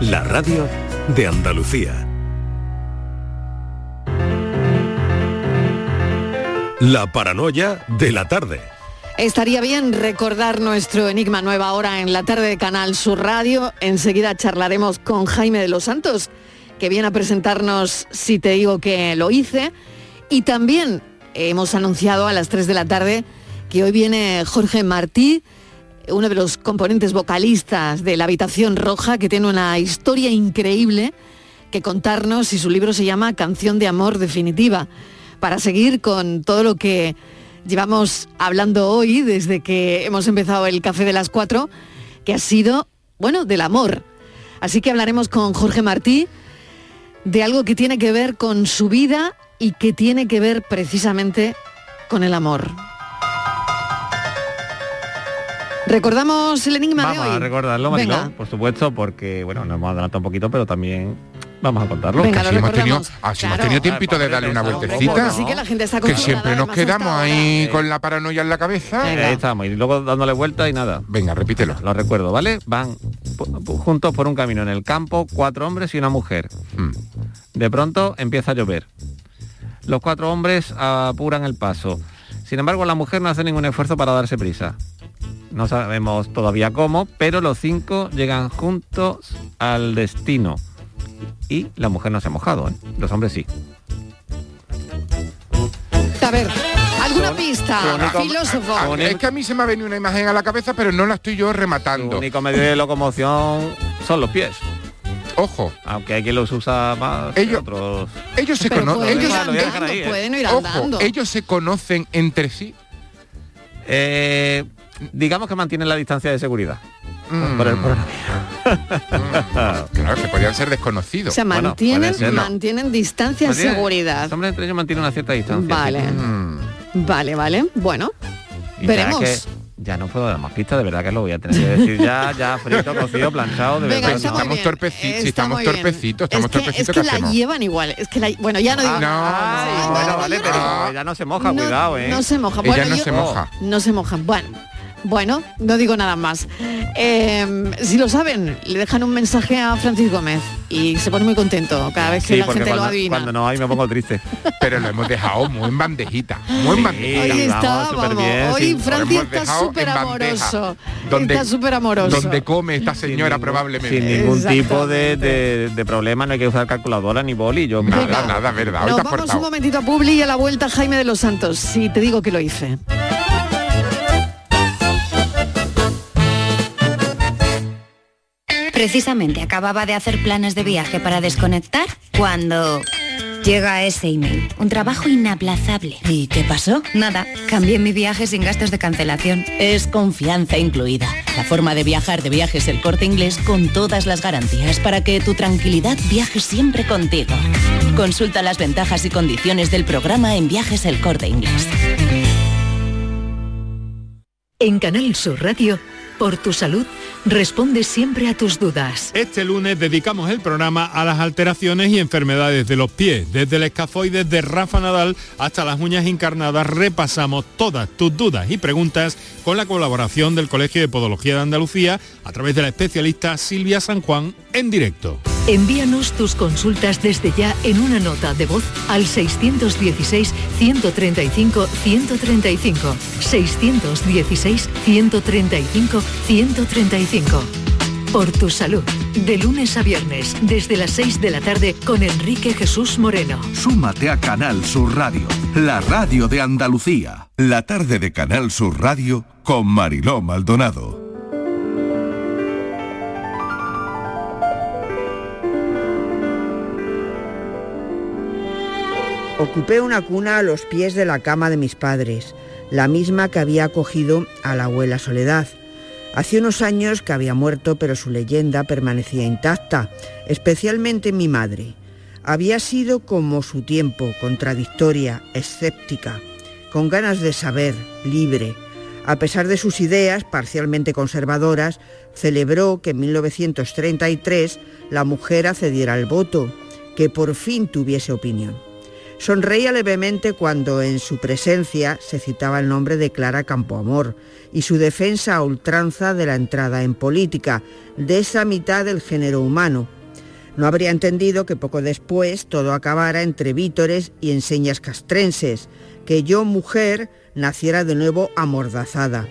La radio de Andalucía. La paranoia de la tarde. Estaría bien recordar nuestro enigma nueva hora en la tarde de Canal Sur Radio. Enseguida charlaremos con Jaime de los Santos, que viene a presentarnos Si te digo que lo hice. Y también hemos anunciado a las 3 de la tarde que hoy viene Jorge Martí, uno de los componentes vocalistas de La Habitación Roja, que tiene una historia increíble que contarnos y su libro se llama Canción de Amor Definitiva, para seguir con todo lo que llevamos hablando hoy desde que hemos empezado el café de las cuatro, que ha sido, bueno, del amor. Así que hablaremos con Jorge Martí de algo que tiene que ver con su vida y que tiene que ver precisamente con el amor. ¿Recordamos el enigma Vamos de hoy? a recordarlo, Mariló, Venga. por supuesto, porque, bueno, nos hemos adelantado un poquito, pero también vamos a contarlo. Venga, Así lo hemos tenido, así hemos tenido tiempito de darle una vueltecita. Sí que la gente está Que siempre nos quedamos ahí con la paranoia en la cabeza. Ahí estamos, y luego dándole vuelta y nada. Venga, repítelo. Lo recuerdo, ¿vale? Van juntos por un camino en el campo, cuatro hombres y una mujer. Mm. De pronto empieza a llover. Los cuatro hombres apuran el paso. Sin embargo, la mujer no hace ningún esfuerzo para darse prisa. No sabemos todavía cómo, pero los cinco llegan juntos al destino. Y la mujer no se ha mojado, ¿eh? los hombres sí. A ver, ¿alguna Su- pista? su único- Filósofo. Ah, Es que a mí se me ha venido una imagen a la cabeza, pero no la estoy yo Su rematando. único medio de locomoción son los pies. Ojo, Aunque hay quien los usa más que Ellos- otros. ellos se conocen. ellos- andando, ahí, ¿eh? pueden ir Ojo, andando. ellos se conocen entre sí. Eh, digamos que mantienen la distancia de seguridad. Mm. Por el coronavirus. Mm. Claro, que podrían ser O desconocidos. sea, Bueno, mantienen, puede ser, ¿no? mantienen distancia Mantienen- seguridad. Los hombres entre ellos mantienen una cierta distancia. Vale. Mm. Vale, vale. Bueno, Y ya veremos. que ya no puedo dar más pistas, de verdad que lo voy a tener que decir ya, ya frito, cocido, planchado, de Venga, verdad. muy estamos torpecitos, si estamos torpecitos, estamos es que, torpecitos, Es que ¿qué la hacemos? llevan igual. Es que la, bueno, ya no digo Ah, no, nada. no, Sí, no, bueno, vale, pero Ah. ella no se moja, No- cuidado, ¿eh? No se moja. Ella Bueno, no yo- se moja. No se moja. Bueno. Bueno, no digo nada más. Eh, si lo saben, le dejan un mensaje a Francis Gómez y se pone muy contento cada vez que Sí, la gente lo adivina. cuando no hay me pongo triste. Pero lo hemos dejado muy en bandejita. Muy en bandejita. Hoy Sí, está, vamos, súper vamos. bien, Hoy sí. Francis está súper amoroso. Donde- está súper amoroso. Donde come esta señora probablemente. Sin ningún tipo de, de- de problema, no hay que usar calculadora ni boli. Yo Nada, Venga. nada, verdad. Hoy Nos te vamos portado. un momentito a Publi y a la vuelta Jaime de los Santos. Si te digo que lo hice. Precisamente acababa de hacer planes de viaje para desconectar cuando llega ese email. Un trabajo inaplazable. ¿Y qué pasó? Nada, cambié mi viaje sin gastos de cancelación. Es confianza incluida. La forma de viajar de viajes el corte inglés con todas las garantías para que tu tranquilidad viaje siempre contigo. Consulta las ventajas y condiciones del programa en viajes el corte inglés. En Canal Sur Radio, por tu salud, responde siempre a tus dudas. Este lunes dedicamos el programa a las alteraciones y enfermedades de los pies. Desde el escafoides de Rafa Nadal hasta las uñas encarnadas repasamos todas tus dudas y preguntas con la colaboración del Colegio de Podología de Andalucía a través de la especialista Silvia San Juan en directo. Envíanos tus consultas desde ya en una nota de voz al 616-135-135. 616-135-135. Por tu salud, de lunes a viernes, desde las 6 de la tarde con Enrique Jesús Moreno. Súmate a Canal Sur Radio, la radio de Andalucía. La tarde de Canal Sur Radio con Mariló Maldonado. Ocupé una cuna a los pies de la cama de mis padres, la misma que había acogido a la abuela Soledad. Hace unos años que había muerto, pero su leyenda permanecía intacta, especialmente mi madre. Había sido como su tiempo, contradictoria, escéptica, con ganas de saber, libre. A pesar de sus ideas parcialmente conservadoras, celebró que en 1933 la mujer accediera al voto, que por fin tuviese opinión. Sonreía levemente cuando en su presencia se citaba el nombre de Clara Campoamor y su defensa a ultranza de la entrada en política, de esa mitad del género humano. No habría entendido que poco después todo acabara entre vítores y enseñas castrenses, que yo, mujer, naciera de nuevo amordazada.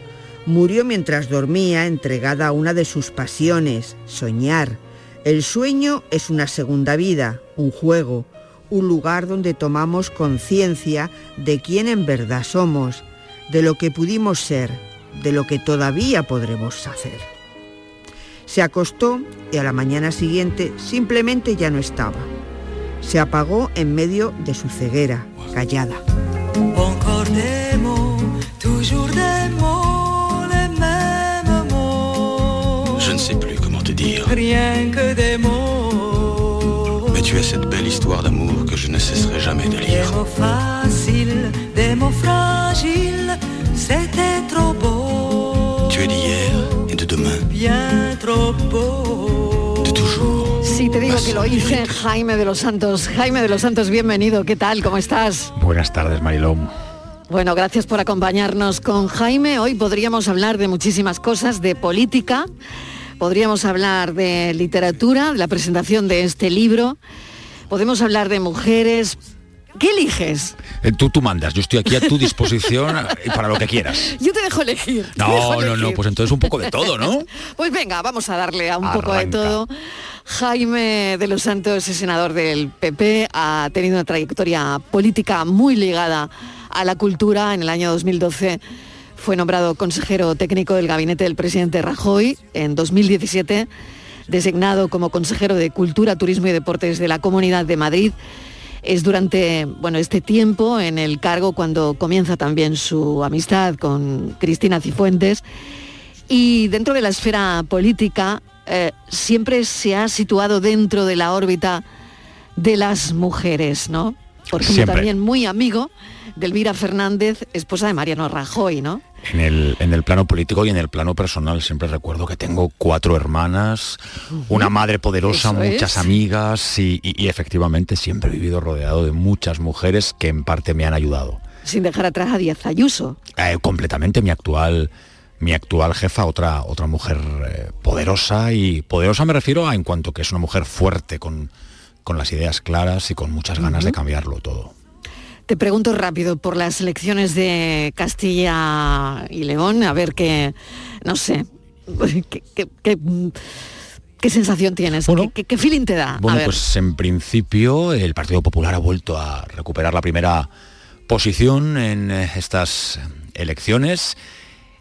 Murió mientras dormía, entregada a una de sus pasiones, soñar. El sueño es una segunda vida, un juego, un lugar donde tomamos conciencia de quién en verdad somos, de lo que pudimos ser, de lo que todavía podremos hacer. Se acostó y a la mañana siguiente simplemente ya no estaba. Se apagó en medio de su ceguera, callada. Je ne sais plus comment te dire. Rien que des mots. Cette belle histoire d'amour que je ne cesserai jamais de lire. Des mots faciles, des mots fragiles, c'était trop beau. Tu es d'hier et de demain. Bien trop beau. De toujours. Si te digo que lo hice, Jaime de los Santos. Jaime de los Santos, bienvenido. ¿Qué tal? ¿Cómo estás? Buenas tardes, Mariló. Bueno, gracias por acompañarnos con Jaime. Hoy podríamos hablar de muchísimas cosas, de política, podríamos hablar de literatura, de la presentación de este libro, podemos hablar de mujeres. ¿Qué eliges? Eh, tú, tú mandas, yo estoy aquí a tu disposición eh, para lo que quieras. Yo te dejo elegir. No, dejo no, no, pues entonces un poco de todo, ¿no? Pues venga, vamos a darle a un poco de todo. Jaime de los Santos es senador del PP, ha tenido una trayectoria política muy ligada a la cultura. En el año 2012 fue nombrado consejero técnico del gabinete del presidente Rajoy. En 2017 designado como consejero de Cultura, Turismo y Deportes de la Comunidad de Madrid. Es durante bueno, este tiempo en el cargo cuando comienza también su amistad con Cristina Cifuentes. Y dentro de la esfera política eh, siempre se ha situado dentro de la órbita de las mujeres, ¿no? Porque Siempre. también muy amigo de Elvira Fernández, esposa de Mariano Rajoy, ¿no? En el, en el plano político y en el plano personal siempre recuerdo que tengo cuatro hermanas, una madre poderosa, muchas es. amigas y, y- y efectivamente siempre he vivido rodeado de muchas mujeres que en parte me han ayudado. Sin dejar atrás a Díaz Ayuso. Eh, completamente mi actual mi actual jefa, otra, otra mujer eh, poderosa y poderosa me refiero a en cuanto que es una mujer fuerte con, con las ideas claras y con muchas ganas de cambiarlo todo. Te pregunto rápido por las elecciones de Castilla y León, a ver qué, no sé, qué, qué- qué- qué sensación tienes, qué, feeling te da. a Bueno, ver. pues en principio el Partido Popular ha vuelto a recuperar la primera posición en eh, estas elecciones.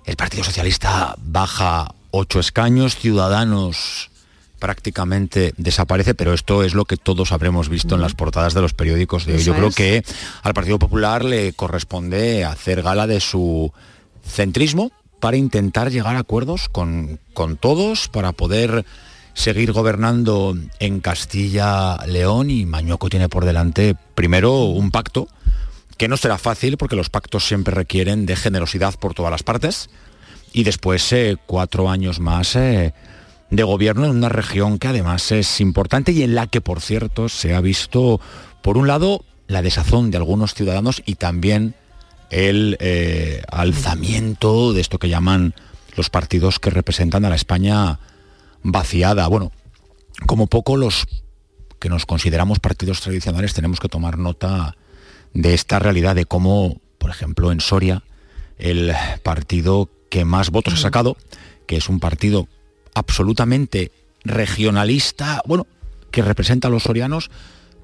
El Partido Socialista baja ocho escaños, Ciudadanos prácticamente desaparece, pero esto es lo que todos habremos visto en las portadas de los periódicos de hoy. Yo creo que al Partido Popular le corresponde hacer gala de su centrismo para intentar llegar a acuerdos con, con todos, para poder seguir gobernando en Castilla-León. Y Mañoco tiene por delante primero un pacto que no será fácil porque los pactos siempre requieren de generosidad por todas las partes. Y después eh, cuatro años más eh, de gobierno en una región que además es importante y en la que, por cierto, se ha visto, por un lado, la desazón de algunos ciudadanos y también el eh, alzamiento de esto que llaman los partidos que representan a la España vaciada. Bueno, como poco los que nos consideramos partidos tradicionales tenemos que tomar nota de esta realidad, de cómo, por ejemplo, en Soria, el partido que más votos ha sacado, que es un partido absolutamente regionalista, bueno, que representa a los sorianos,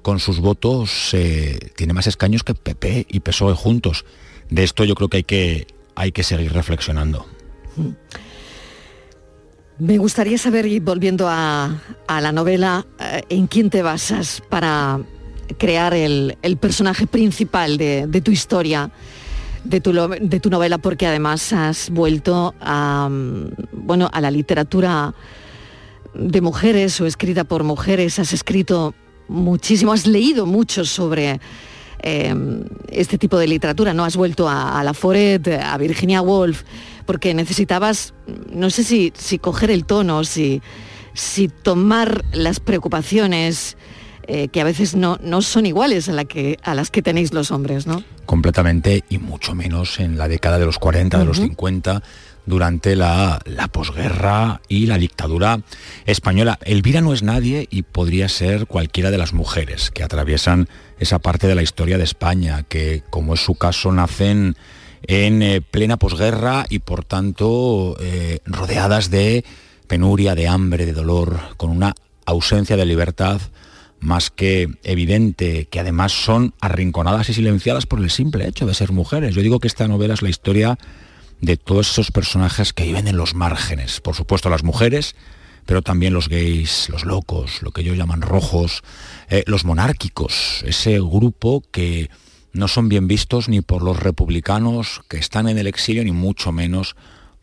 con sus votos eh, tiene más escaños que PP y PSOE juntos. De esto yo creo que hay que, hay que seguir reflexionando. Me gustaría saber, y volviendo a, a la novela, eh, ¿en quién te basas para crear el, el personaje principal de, de tu historia, de tu, de tu novela? Porque además has vuelto a, mm, bueno, a la literatura de mujeres o escrita por mujeres, has escrito muchísimo, has leído mucho sobre eh, este tipo de literatura, ¿no? Has vuelto a, a la Foret, a Virginia Woolf, porque necesitabas, no sé si, si coger el tono, si, si tomar las preocupaciones eh, que a veces no, no son iguales a, la que, a las que tenéis los hombres, ¿no? Completamente, y mucho menos en la década de los 40, de los 50 durante la, la, posguerra y la dictadura española. Elvira no es nadie y podría ser cualquiera de las mujeres que atraviesan esa parte de la historia de España, que como es su caso nacen en eh, plena posguerra y por tanto eh, rodeadas de penuria, de hambre, de dolor, con una ausencia de libertad más que evidente, que además son arrinconadas y silenciadas por el simple hecho de ser mujeres. Yo digo que esta novela es la historia de todos esos personajes que viven en los márgenes. Por supuesto las mujeres, pero también los gays, los locos, lo que ellos llaman rojos, eh, los monárquicos, ese grupo que no son bien vistos ni por los republicanos que están en el exilio, ni mucho menos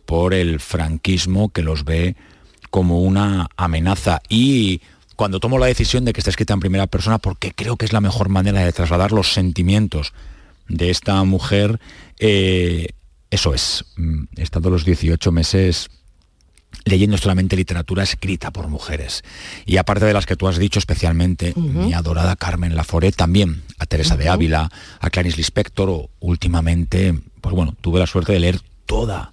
por el franquismo que los ve como una amenaza. Y cuando tomo la decisión de que está escrita en primera persona, porque creo que es la mejor manera de trasladar los sentimientos de esta mujer, eh, eso es, mm, he estado los 18 meses leyendo solamente literatura escrita por mujeres. Y aparte de las que tú has dicho especialmente, mi adorada Carmen Laforet, también a Teresa de Ávila, a Clarice Lispector, o últimamente, pues bueno, tuve la suerte de leer toda,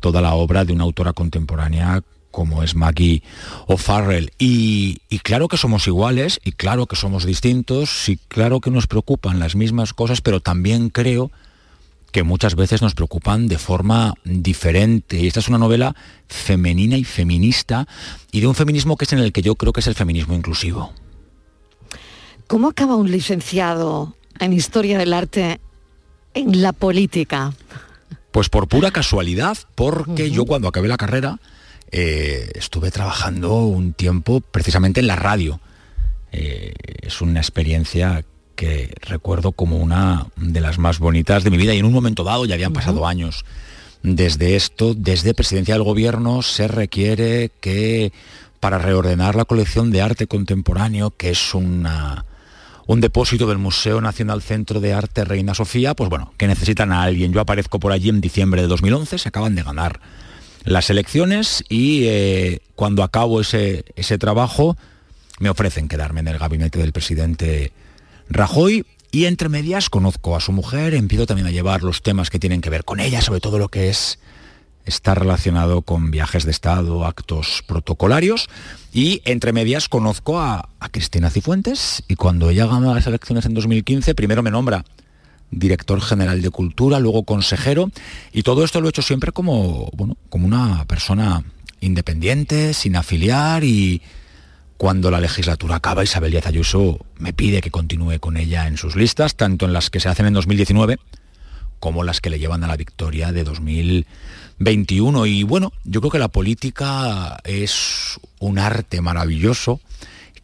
toda la obra de una autora contemporánea como es Maggie O'Farrell. Y, y claro que somos iguales, y claro que somos distintos, y claro que nos preocupan las mismas cosas, pero también creo que muchas veces nos preocupan de forma diferente. Y esta es una novela femenina y feminista y de un feminismo que es en el que yo creo que es el feminismo inclusivo. ¿Cómo acaba un licenciado en historia del arte en la política? Pues por pura casualidad, porque yo cuando acabé la carrera eh, estuve trabajando un tiempo precisamente en la radio. Eh, es una experiencia que recuerdo como una de las más bonitas de mi vida y en un momento dado, ya habían pasado años desde esto, desde presidencia del gobierno se requiere que para reordenar la colección de arte contemporáneo, que es una, un depósito del Museo Nacional Centro de Arte Reina Sofía, pues bueno, que necesitan a alguien. Yo aparezco por allí en diciembre de 2011, se acaban de ganar las elecciones y eh, cuando acabo ese, ese trabajo me ofrecen quedarme en el gabinete del presidente Rajoy y entre medias conozco a su mujer, empiezo también a llevar los temas que tienen que ver con ella, sobre todo lo que es estar relacionado con viajes de Estado, actos protocolarios. Y entre medias conozco a, Cristina Cifuentes y cuando ella gana las elecciones en 2015, primero me nombra director general de cultura, luego consejero, y todo esto lo he hecho siempre como, bueno, como una persona independiente, sin afiliar y, cuando la legislatura acaba, Isabel Díaz Ayuso me pide que continúe con ella en sus listas, tanto en las que se hacen en 2019 como las que le llevan a la victoria de 2021. Y bueno, yo creo que la política es un arte maravilloso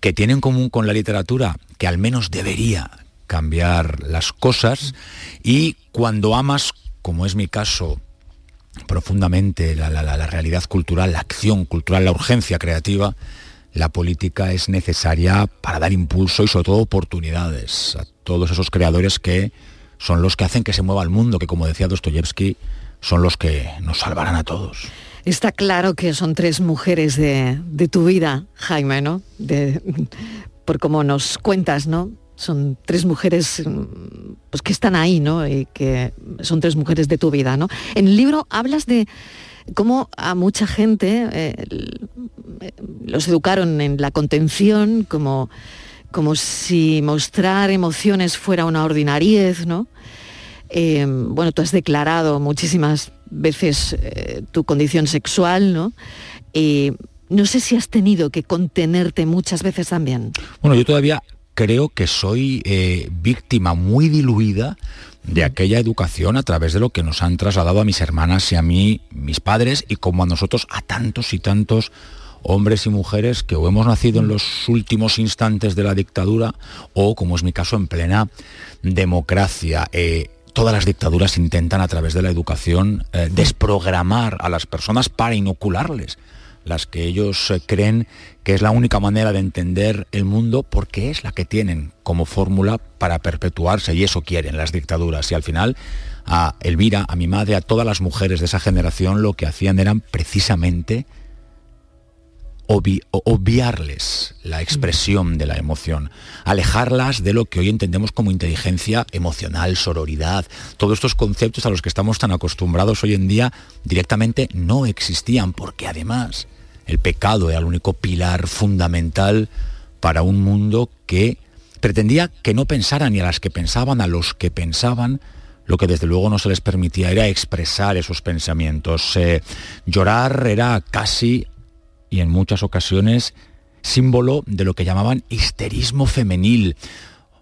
que tiene en común con la literatura, que al menos debería cambiar las cosas. Y cuando amas, como es mi caso, profundamente la, la realidad cultural, la acción cultural, la urgencia creativa, la política es necesaria para dar impulso y sobre todo oportunidades a todos esos creadores que son los que hacen que se mueva el mundo, que como decía Dostoyevsky, son los que nos salvarán a todos. Está claro que son tres mujeres de, tu vida, Jaime, ¿no? por cómo nos cuentas, ¿no? Son tres mujeres pues, que están ahí, ¿no? Y que son tres mujeres de tu vida, ¿no? En el libro hablas de, cómo a mucha gente eh, los educaron en la contención, como, como si mostrar emociones fuera una ordinariez, ¿no? Eh, bueno, tú has declarado muchísimas veces eh, tu condición sexual, ¿no? no sé si has tenido que contenerte muchas veces también. Bueno, yo todavía creo que soy víctima muy diluida de aquella educación a través de lo que nos han trasladado a mis hermanas y a mí, mis padres, y como a nosotros, a tantos y tantos hombres y mujeres que o hemos nacido en los últimos instantes de la dictadura o, como es mi caso, en plena democracia. Eh, todas las dictaduras intentan a través de la educación eh, desprogramar a las personas para inocularles las que ellos eh, creen que es la única manera de entender el mundo porque es la que tienen como fórmula para perpetuarse y eso quieren las dictaduras. Y al final a Elvira, a mi madre, a todas las mujeres de esa generación lo que hacían eran precisamente obviarles la expresión de la emoción, alejarlas de lo que hoy entendemos como inteligencia emocional, sororidad. Todos estos conceptos a los que estamos tan acostumbrados hoy en día directamente no existían, porque además el pecado era el único pilar fundamental para un mundo que pretendía que no pensaran ni a las que pensaban, a los que pensaban, lo que desde luego no se les permitía era expresar esos pensamientos. Eh, llorar era casi y en muchas ocasiones símbolo de lo que llamaban histerismo femenil.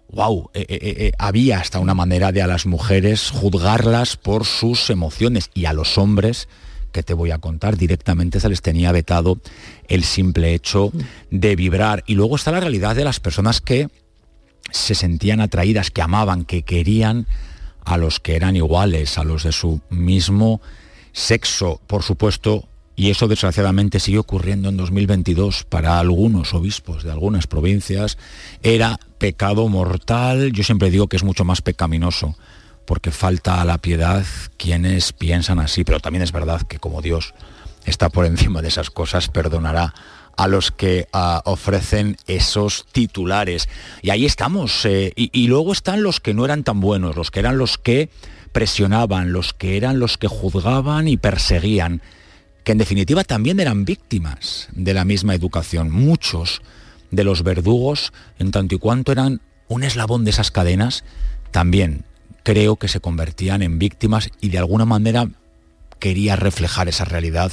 ¡Wow! Eh, eh, había hasta una manera de a las mujeres juzgarlas por sus emociones y a los hombres, que te voy a contar, directamente se les tenía vetado el simple hecho de vibrar. Y luego está la realidad de las personas que se sentían atraídas, que amaban, que querían a los que eran iguales, a los de su mismo sexo. Por supuesto, y eso desgraciadamente sigue ocurriendo en 2022 para algunos obispos de algunas provincias, era pecado mortal. Yo siempre digo que es mucho más pecaminoso, porque falta a la piedad quienes piensan así, pero también es verdad que como Dios está por encima de esas cosas, perdonará a los que ah, ofrecen esos titulares. Y ahí estamos. Eh, y luego están los que no eran tan buenos, los que eran los que presionaban, los que eran los que juzgaban y perseguían que en definitiva también eran víctimas de la misma educación. Muchos de los verdugos, en tanto y cuanto eran un eslabón de esas cadenas, también creo que se convertían en víctimas y de alguna manera quería reflejar esa realidad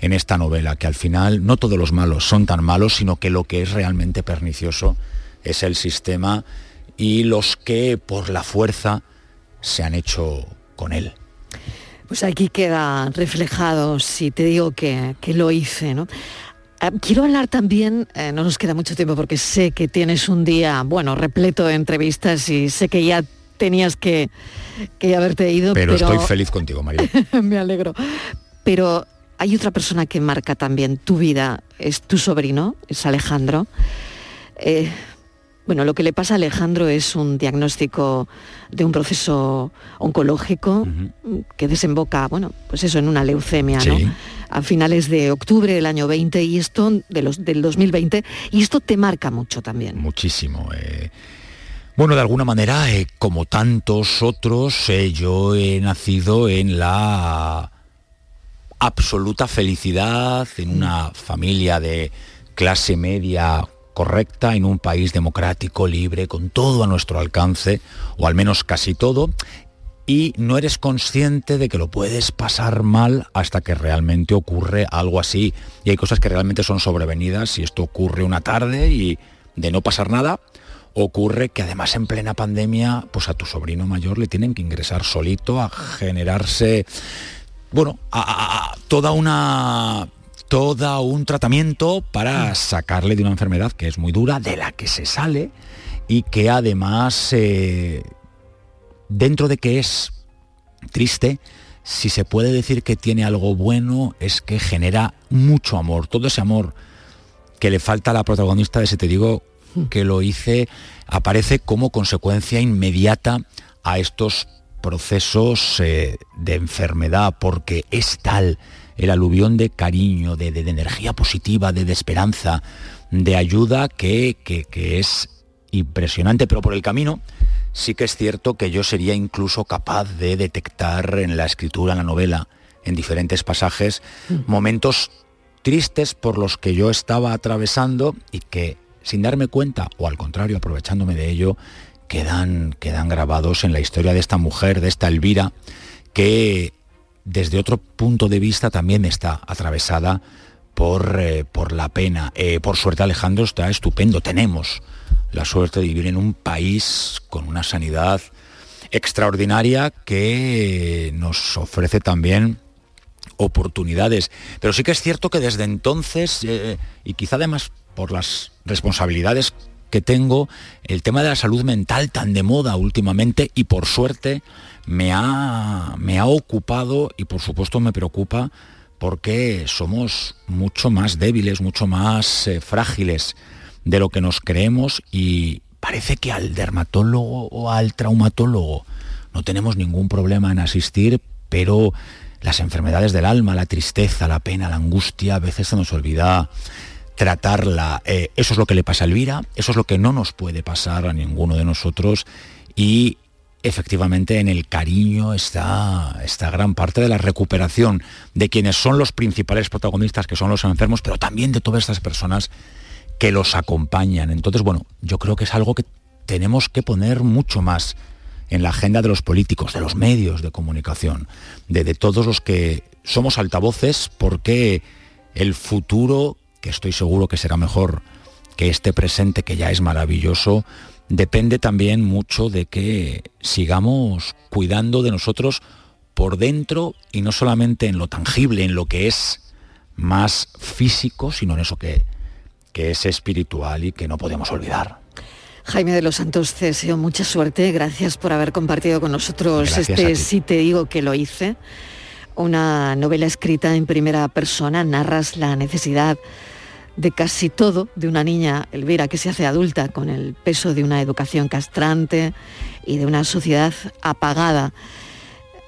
en esta novela, que al final no todos los malos son tan malos, sino que lo que es realmente pernicioso es el sistema y los que por la fuerza se han hecho con él. Pues aquí queda reflejado, si te digo que, lo hice, ¿no? Ah, quiero hablar también, eh, no nos queda mucho tiempo porque sé que tienes un día, bueno, repleto de entrevistas y sé que ya tenías que, que haberte ido. Pero, estoy feliz contigo, María. Me alegro. Pero hay otra persona que marca también tu vida, es tu sobrino, es Alejandro. Eh, bueno, lo que le pasa a Alejandro es un diagnóstico de un proceso oncológico que desemboca, bueno, pues eso, en una leucemia, ¿no? A finales de octubre del año 20 y esto, de los, del 2020, y esto te marca mucho también. Muchísimo. Eh. Bueno, de alguna manera, eh, como tantos otros, eh, yo he nacido en la absoluta felicidad, en una familia de clase media correcta en un país democrático, libre, con todo a nuestro alcance, o al menos casi todo, y no eres consciente de que lo puedes pasar mal hasta que realmente ocurre algo así. Y hay cosas que realmente son sobrevenidas y esto ocurre una tarde y de no pasar nada, ocurre que además en plena pandemia, pues a tu sobrino mayor le tienen que ingresar solito a generarse, bueno, a, toda una todo un tratamiento para sacarle de una enfermedad que es muy dura, de la que se sale y que además, eh, dentro de que es triste, si se puede decir que tiene algo bueno, es que genera mucho amor. Todo ese amor que le falta a la protagonista de ese te digo que lo hice, aparece como consecuencia inmediata a estos procesos eh, de enfermedad, porque es tal el aluvión de cariño, de, energía positiva, de, esperanza, de ayuda que, es impresionante, pero por el camino sí que es cierto que yo sería incluso capaz de detectar en la escritura, en la novela, en diferentes pasajes, mm. momentos tristes por los que yo estaba atravesando y que sin darme cuenta, o al contrario, aprovechándome de ello, quedan, quedan grabados en la historia de esta mujer, de esta Elvira, que desde otro punto de vista también está atravesada por, eh, por la pena. Eh, por suerte Alejandro está estupendo. Tenemos la suerte de vivir en un país con una sanidad extraordinaria que nos ofrece también oportunidades. Pero sí que es cierto que desde entonces, eh, y quizá además por las responsabilidades que tengo, el tema de la salud mental tan de moda últimamente y por suerte me ha, me ha ocupado y por supuesto me preocupa porque somos mucho más débiles, mucho más eh, frágiles de lo que nos creemos y parece que al dermatólogo o al traumatólogo no tenemos ningún problema en asistir, pero las enfermedades del alma, la tristeza, la pena, la angustia, a veces se nos olvida tratarla. Eh, eso es lo que le pasa a Elvira, eso es lo que no nos puede pasar a ninguno de nosotros y efectivamente en el cariño está esta gran parte de la recuperación de quienes son los principales protagonistas, que son los enfermos, pero también de todas estas personas que los acompañan. Entonces, bueno, yo creo que es algo que tenemos que poner mucho más en la agenda de los políticos, de los medios de comunicación, de todos los que somos altavoces, porque el futuro, que estoy seguro que será mejor que este presente, que ya es maravilloso, depende también mucho de que sigamos cuidando de nosotros por dentro y no solamente en lo tangible, en lo que es más físico, sino en eso que, que es espiritual y que no podemos olvidar. Jaime de los Santos, deseo mucha suerte. Gracias por haber compartido con nosotros Gracias este. Sí te digo que lo hice. Una novela escrita en primera persona. Narras la necesidad de casi todo de una niña, Elvira, que se hace adulta con el peso de una educación castrante y de una sociedad apagada.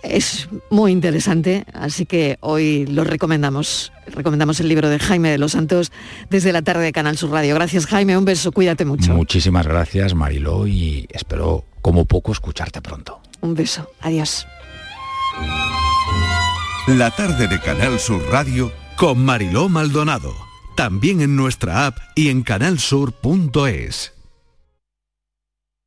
Es muy interesante, así que hoy lo recomendamos. Recomendamos el libro de Jaime de los Santos desde la tarde de Canal Sur Radio. Gracias Jaime, un beso, cuídate mucho. Muchísimas gracias, Mariló, y espero como poco escucharte pronto. Un beso, adiós. La tarde de Canal Sur Radio con Mariló Maldonado. También en nuestra app y en canalsur.es.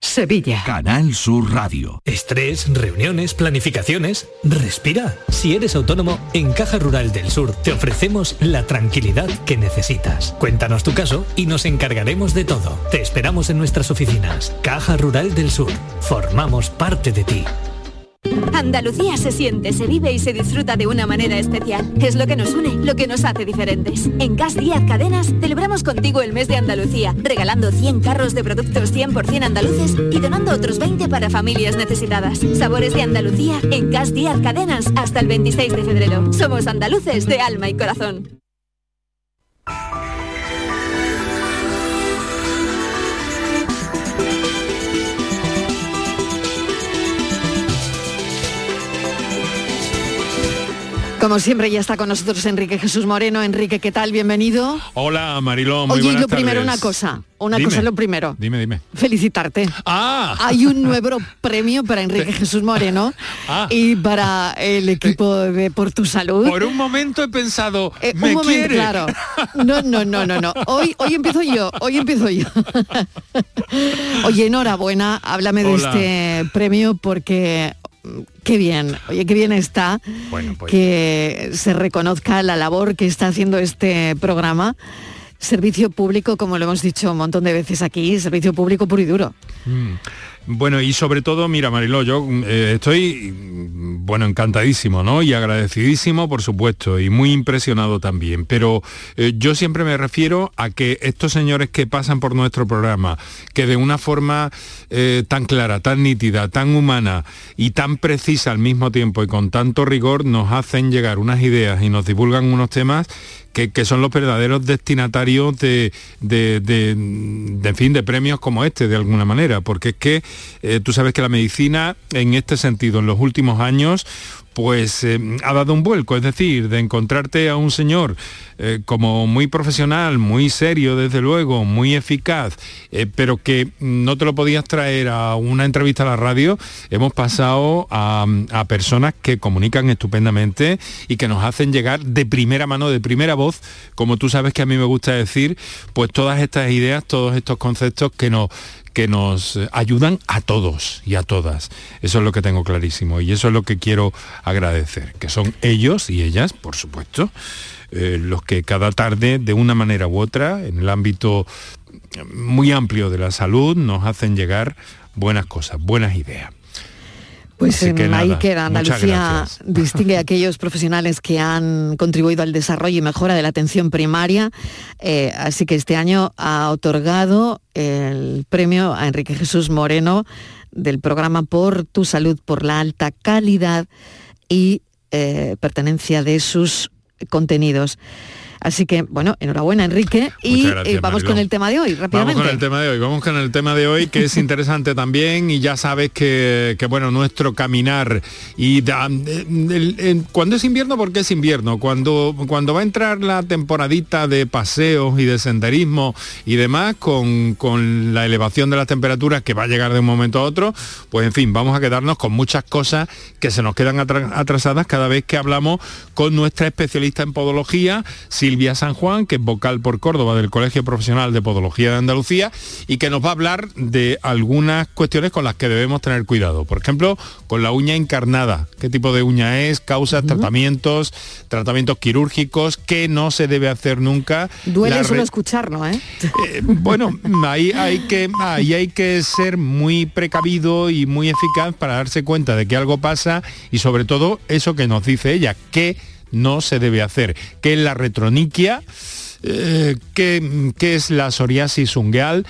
Sevilla. Canal Sur Radio. Estrés, reuniones, planificaciones. Respira. Si eres autónomo, en Caja Rural del Sur te ofrecemos la tranquilidad que necesitas. Cuéntanos tu caso y nos encargaremos de todo. Te esperamos en nuestras oficinas. Caja Rural del Sur. Formamos parte de ti. Andalucía se siente, se vive y se disfruta de una manera especial. Es lo que nos une, lo que nos hace diferentes. En Gas Díaz Cadenas celebramos contigo el mes de Andalucía, regalando 100 carros de productos 100% andaluces y donando otros 20 para familias necesitadas. Sabores de Andalucía en Gas Díaz Cadenas hasta el 26 de febrero. Somos andaluces de alma y corazón. Como siempre ya está con nosotros Enrique Jesús Moreno. Enrique, ¿qué tal? Bienvenido. Hola, Mariló, muy Oye, buenas lo primero una cosa, una Dime. cosa lo primero. Dime, dime. Felicitarte. Ah. Hay un nuevo premio para Enrique Jesús Moreno Ah. y para el equipo de Por tu Salud. Por un momento he pensado, Eh, ¿me un momento, quiere? claro. No, no, no, no, no. Hoy, hoy empiezo yo, hoy empiezo yo. Oye, enhorabuena, háblame de este premio porque qué bien, oye, qué bien está Bueno, pues que se reconozca la labor que está haciendo este programa. Servicio público, como lo hemos dicho un montón de veces aquí, servicio público puro y duro. Mm. Bueno, y sobre todo, mira, Mariló, yo eh, estoy, mm, bueno, encantadísimo, ¿no? Y agradecidísimo, por supuesto, y muy impresionado también. Pero eh, yo siempre me refiero a que estos señores que pasan por nuestro programa, que de una forma eh, tan clara, tan nítida, tan humana y tan precisa al mismo tiempo y con tanto rigor, nos hacen llegar unas ideas y nos divulgan unos temas que, son los verdaderos destinatarios de, de- de- fin, de premios como este, de alguna manera, porque es que eh, tú sabes que la medicina, en este sentido, en los últimos años, pues eh, ha dado un vuelco, es decir, de encontrarte a un señor eh, como muy profesional, muy serio, desde luego, muy eficaz, eh, pero que no te lo podías traer a una entrevista a la radio, hemos pasado a, a personas que comunican estupendamente y que nos hacen llegar de primera mano, de primera voz, como tú sabes que a mí me gusta decir, pues todas estas ideas, todos estos conceptos que nos que nos eh, ayudan a todos y a todas. Eso es lo que tengo clarísimo y eso es lo que quiero agradecer, que son ellos y ellas, por supuesto, eh, los que cada tarde, de una manera u otra, en el ámbito muy amplio de la salud, nos hacen llegar buenas cosas, buenas ideas. Pues Así que ahí nada, queda. Andalucía distingue a aquellos profesionales que han contribuido al desarrollo y mejora de la atención primaria. Eh, así que este año ha otorgado el premio a Enrique Jesús Moreno del programa Por tu Salud, por la alta calidad y eh, pertenencia de sus contenidos. Así que, bueno, enhorabuena Enrique y gracias, eh, vamos con el tema de hoy, Vamos rápidamente. con el tema de hoy, vamos con el tema de hoy que es interesante también y ya sabes que, que, bueno, nuestro caminar y da- el- el- cuando es invierno, porque es invierno, cuando, cuando va a entrar la temporadita de paseos y de senderismo y demás, con, con la elevación de las temperaturas que va a llegar de un momento a otro, pues en fin, vamos a quedarnos con muchas cosas que se nos quedan atra- atrasadas cada vez que hablamos con nuestra especialista en podología, Silvia San Juan, que es vocal por Córdoba del Colegio Profesional de Podología de Andalucía y que nos va a hablar de algunas cuestiones con las que debemos tener cuidado. Por ejemplo, con la uña encarnada. ¿Qué tipo de uña es? Causas, tratamientos, tratamientos quirúrgicos, qué no se debe hacer nunca. Duele solo escucharlo, ¿eh? eh, bueno, ahí hay, que, ahí hay que ser muy precavido y muy eficaz para darse cuenta de que algo pasa y sobre todo eso que nos dice ella, que no se debe hacer, que es la retroniquia, eh, qué, qué es la psoriasis ungueal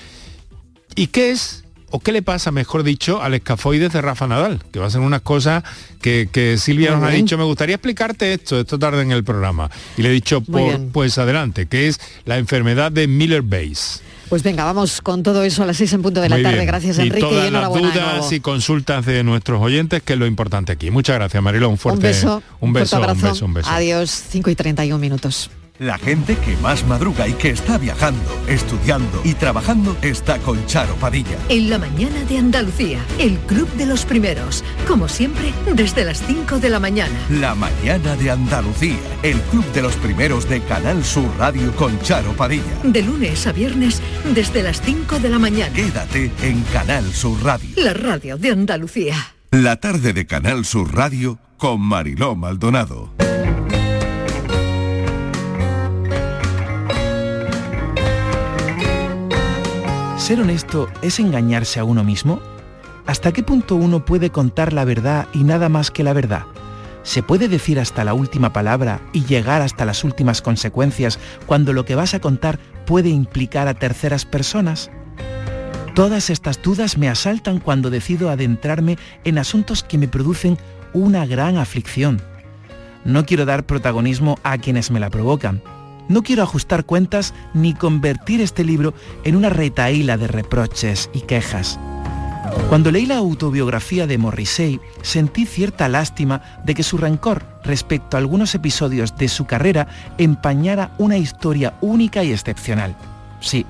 y qué es o qué le pasa, mejor dicho, al escafoides de Rafa Nadal, que va a ser unas cosas que, que Silvia Muy nos ha dicho, me gustaría explicarte esto, esto tarde en el programa. Y le he dicho, por, pues adelante, que es la enfermedad de Miller-Base. Pues venga, vamos con todo eso a las seis en punto de la Muy tarde. bien. Gracias y Enrique y, todas las enhorabuena de dudas nuevo. y consultas de nuestros oyentes, que es lo importante aquí. Muchas gracias, Marilón. Un fuerte un beso, un beso, un beso, un beso. Adiós, 5 y 31 minutos. La gente que más madruga y que está viajando, estudiando y trabajando está con Charo Padilla. En la mañana de Andalucía, el Club de los Primeros, como siempre, desde las 5 de la mañana. La mañana de Andalucía, el club de los primeros de Canal Sur Radio con Charo Padilla. De lunes a viernes, desde las 5 de la mañana. Quédate en Canal Sur Radio. La radio de Andalucía. La tarde de Canal Sur Radio con Mariló Maldonado. ¿Ser honesto es engañarse a uno mismo? ¿Hasta qué punto uno puede contar la verdad y nada más que la verdad? ¿Se puede decir hasta la última palabra y llegar hasta las últimas consecuencias cuando lo que vas a contar puede implicar a terceras personas? Todas estas dudas me asaltan cuando decido adentrarme en asuntos que me producen una gran aflicción. No quiero dar protagonismo a quienes me la provocan. No quiero ajustar cuentas ni convertir este libro en una retaíla de reproches y quejas. Cuando leí la autobiografía de Morrissey, sentí cierta lástima de que su rencor respecto a algunos episodios de su carrera empañara una historia única y excepcional. Sí,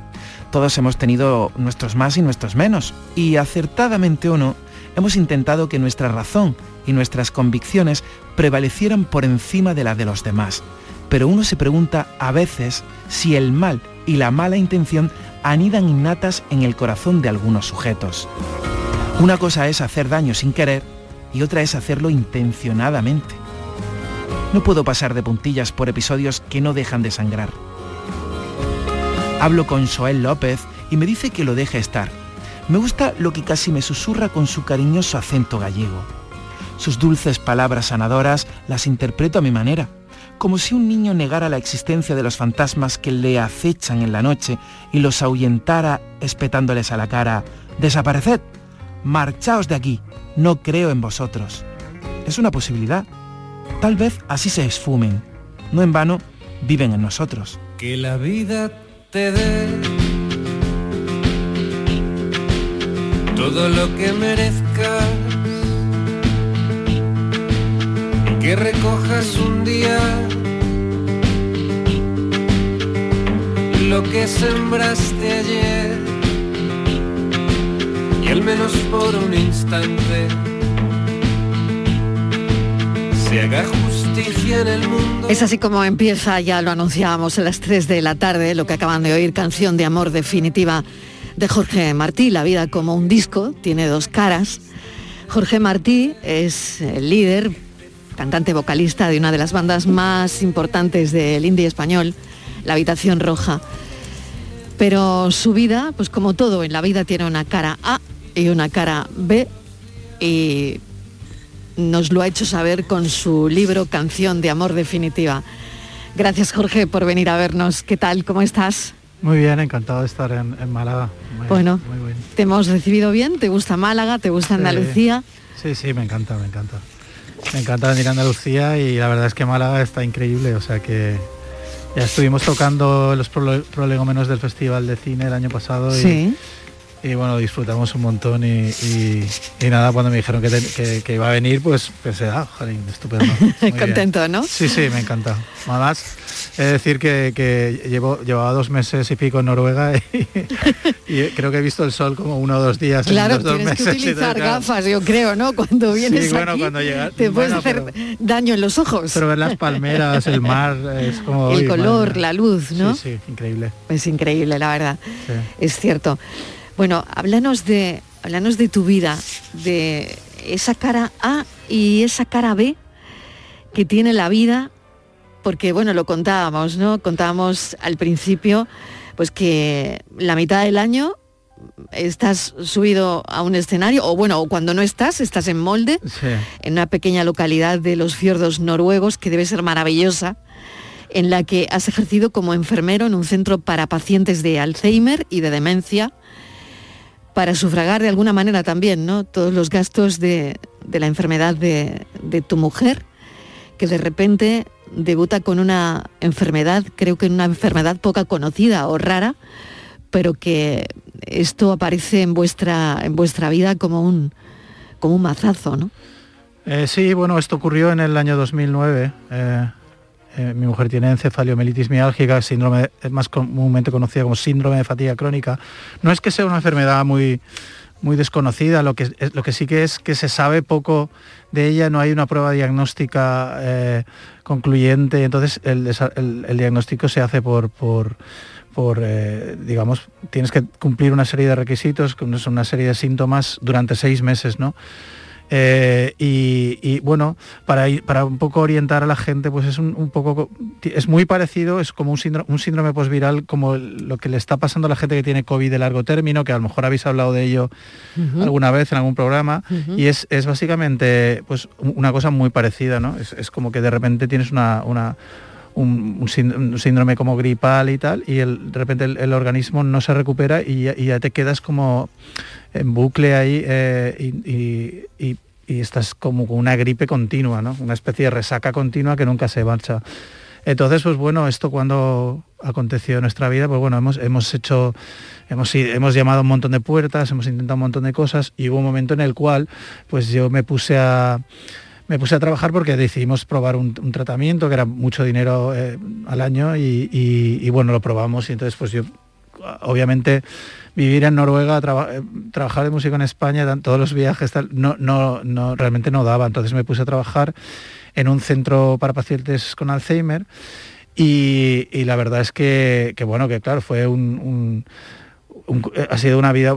todos hemos tenido nuestros más y nuestros menos, y acertadamente o no, hemos intentado que nuestra razón y nuestras convicciones prevalecieran por encima de la de los demás. Pero uno se pregunta a veces si el mal y la mala intención anidan innatas en el corazón de algunos sujetos. Una cosa es hacer daño sin querer y otra es hacerlo intencionadamente. No puedo pasar de puntillas por episodios que no dejan de sangrar. Hablo con Joel López y me dice que lo deje estar. Me gusta lo que casi me susurra con su cariñoso acento gallego. Sus dulces palabras sanadoras las interpreto a mi manera, como si un niño negara la existencia de los fantasmas que le acechan en la noche y los ahuyentara espetándoles a la cara, desapareced, marchaos de aquí, no creo en vosotros. Es una posibilidad. Tal vez así se esfumen. No en vano viven en nosotros. Que la vida te dé todo lo que merezcas. Que recojas un día lo que sembraste ayer. Y al menos por un instante se haga justicia en el mundo. Es así como empieza, ya lo anunciábamos a las 3 de la tarde, lo que acaban de oír, canción de amor definitiva de Jorge Martí, La vida como un disco, tiene dos caras. Jorge Martí es el líder, cantante vocalista de una de las bandas más importantes del indie español, La Habitación Roja. Pero su vida, pues como todo en la vida, tiene una cara A y una cara B y nos lo ha hecho saber con su libro Canción de Amor Definitiva. Gracias Jorge por venir a vernos. ¿Qué tal? ¿Cómo estás? Muy bien, encantado de estar en, en Málaga. Muy- Bueno, muy bien. ¿te hemos recibido bien? ¿Te gusta Málaga? ¿Te gusta. Andalucía? Sí, sí, me encanta, me encanta. Me encanta venir a Andalucía y la verdad es que Málaga está increíble, o sea que Ya estuvimos tocando los prole- prolegómenos del Festival de Cine el año pasado y, Sí. Y bueno, disfrutamos un montón y, y- y nada, cuando me dijeron que, te- que- que iba a venir, pues pensé, ah, jolín, estupendo. Bien. Contento, ¿no? Sí, sí, me encanta. Además, he de decir que, que llevo, llevaba dos meses y pico en Noruega y, y creo que he visto el sol como uno o dos días Claro, en los tienes que meses. utilizar claro, gafas, yo creo, ¿no? Cuando vienes bueno, aquí, cuando llega- te puedes bueno, hacer daño en los ojos. Pero ver las palmeras, el mar, es como... el color, la luz, ¿no? Sí, sí, increíble. Es increíble, la verdad. Sí. Es cierto. Bueno, háblanos de, háblanos de tu vida, de esa cara A y esa cara B que tiene la vida, porque bueno, lo contábamos, ¿no? Contábamos al principio, pues que la mitad del año estás subido a un escenario, o bueno, cuando no estás, estás en molde, Sí. en una pequeña localidad de los fiordos noruegos que debe ser maravillosa, en la que has ejercido como enfermero en un centro para pacientes de Alzheimer y de demencia, para sufragar de alguna manera también ¿no? todos los gastos de, de la enfermedad de, de tu mujer, que de repente debuta con una enfermedad, creo que una enfermedad poca conocida o rara, pero que esto aparece en vuestra, en vuestra vida como un, como un mazazo, ¿no? Eh, sí, bueno, esto ocurrió en el año 2009. eh, eh, mi mujer tiene encefaliomelitis miálgica, síndrome, más comúnmente conocida como síndrome de fatiga crónica. No es que sea una enfermedad muy, muy desconocida, lo que, lo que sí que es que se sabe poco de ella, no hay una prueba diagnóstica eh, concluyente, entonces el, diagnóstico se hace por, por, eh, digamos, tienes que cumplir una serie de requisitos, una serie de síntomas durante seis meses, ¿no? Eh, y, y, bueno, para, ir- para un poco orientar a la gente, pues es un, un poco, co- es muy parecido, es como un síndrome, un síndrome posviral como lo que le está pasando a la gente que tiene COVID de largo término, que a lo mejor habéis hablado de ello alguna vez en algún programa, y es, es básicamente pues un- una cosa muy parecida, ¿no? Es, es como que de repente tienes una, una- un, un sínd- un síndrome como gripal y tal, y de repente el, organismo no se recupera y ya, te quedas como en bucle ahí eh, y, estás como con una gripe continua. Una especie de resaca continua que nunca se marcha. Entonces, pues bueno, esto cuando aconteció en nuestra vida, pues bueno, hemos, hemos hecho, hemos, hemos llamado un montón de puertas, hemos intentado un montón de cosas y hubo un momento en el cual pues yo me puse a me puse a trabajar porque decidimos probar un, tratamiento que era mucho dinero eh, al año y, bueno, lo probamos y entonces pues yo obviamente vivir en Noruega, eh, trabajar de músico en España, todos los viajes, no, no, no, realmente no daba. Entonces me puse a trabajar en un centro para pacientes con Alzheimer y, la verdad es que, bueno, que claro, fue un- eh, ha sido una vida,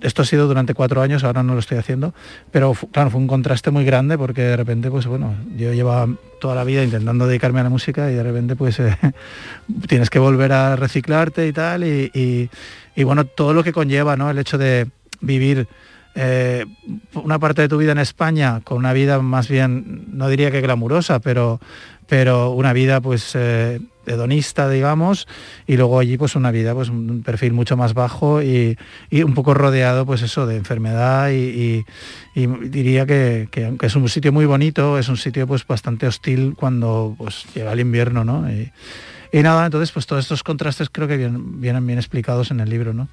esto ha sido durante cuatro años, ahora no lo estoy haciendo, pero claro, fue un contraste muy grande porque de repente, pues bueno, yo llevaba toda la vida intentando dedicarme a la música y de repente pues eh, tienes que volver a reciclarte y tal, y- y, bueno, todo lo que conlleva, ¿no? El hecho de vivir eh, una parte de tu vida en España con una vida más bien, no diría que glamurosa, pero, pero una vida pues eh, hedonista, digamos, y luego allí pues una vida, pues un perfil mucho más bajo y, y un poco rodeado pues eso de enfermedad y, diría que, que aunque es un sitio muy bonito, es un sitio pues bastante hostil cuando pues llega el invierno, ¿no? Y, nada, entonces pues todos estos contrastes creo que vienen, vienen bien explicados en el libro, ¿no?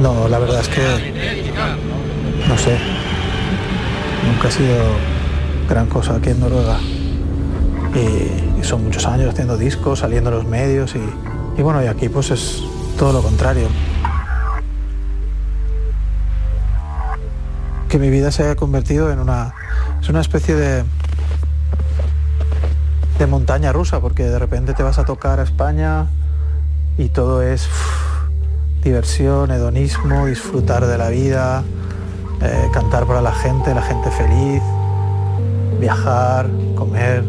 No, la verdad es que no sé. Nunca ha sido gran cosa aquí en Noruega. Y, son muchos años haciendo discos, saliendo en los medios y, bueno, y aquí pues es todo lo contrario. Que mi vida se haya convertido en una, es una especie de, de montaña rusa, porque de repente te vas a tocar a España y todo es diversión, hedonismo, disfrutar de la vida, eh, cantar para la gente, la gente feliz, viajar, comer,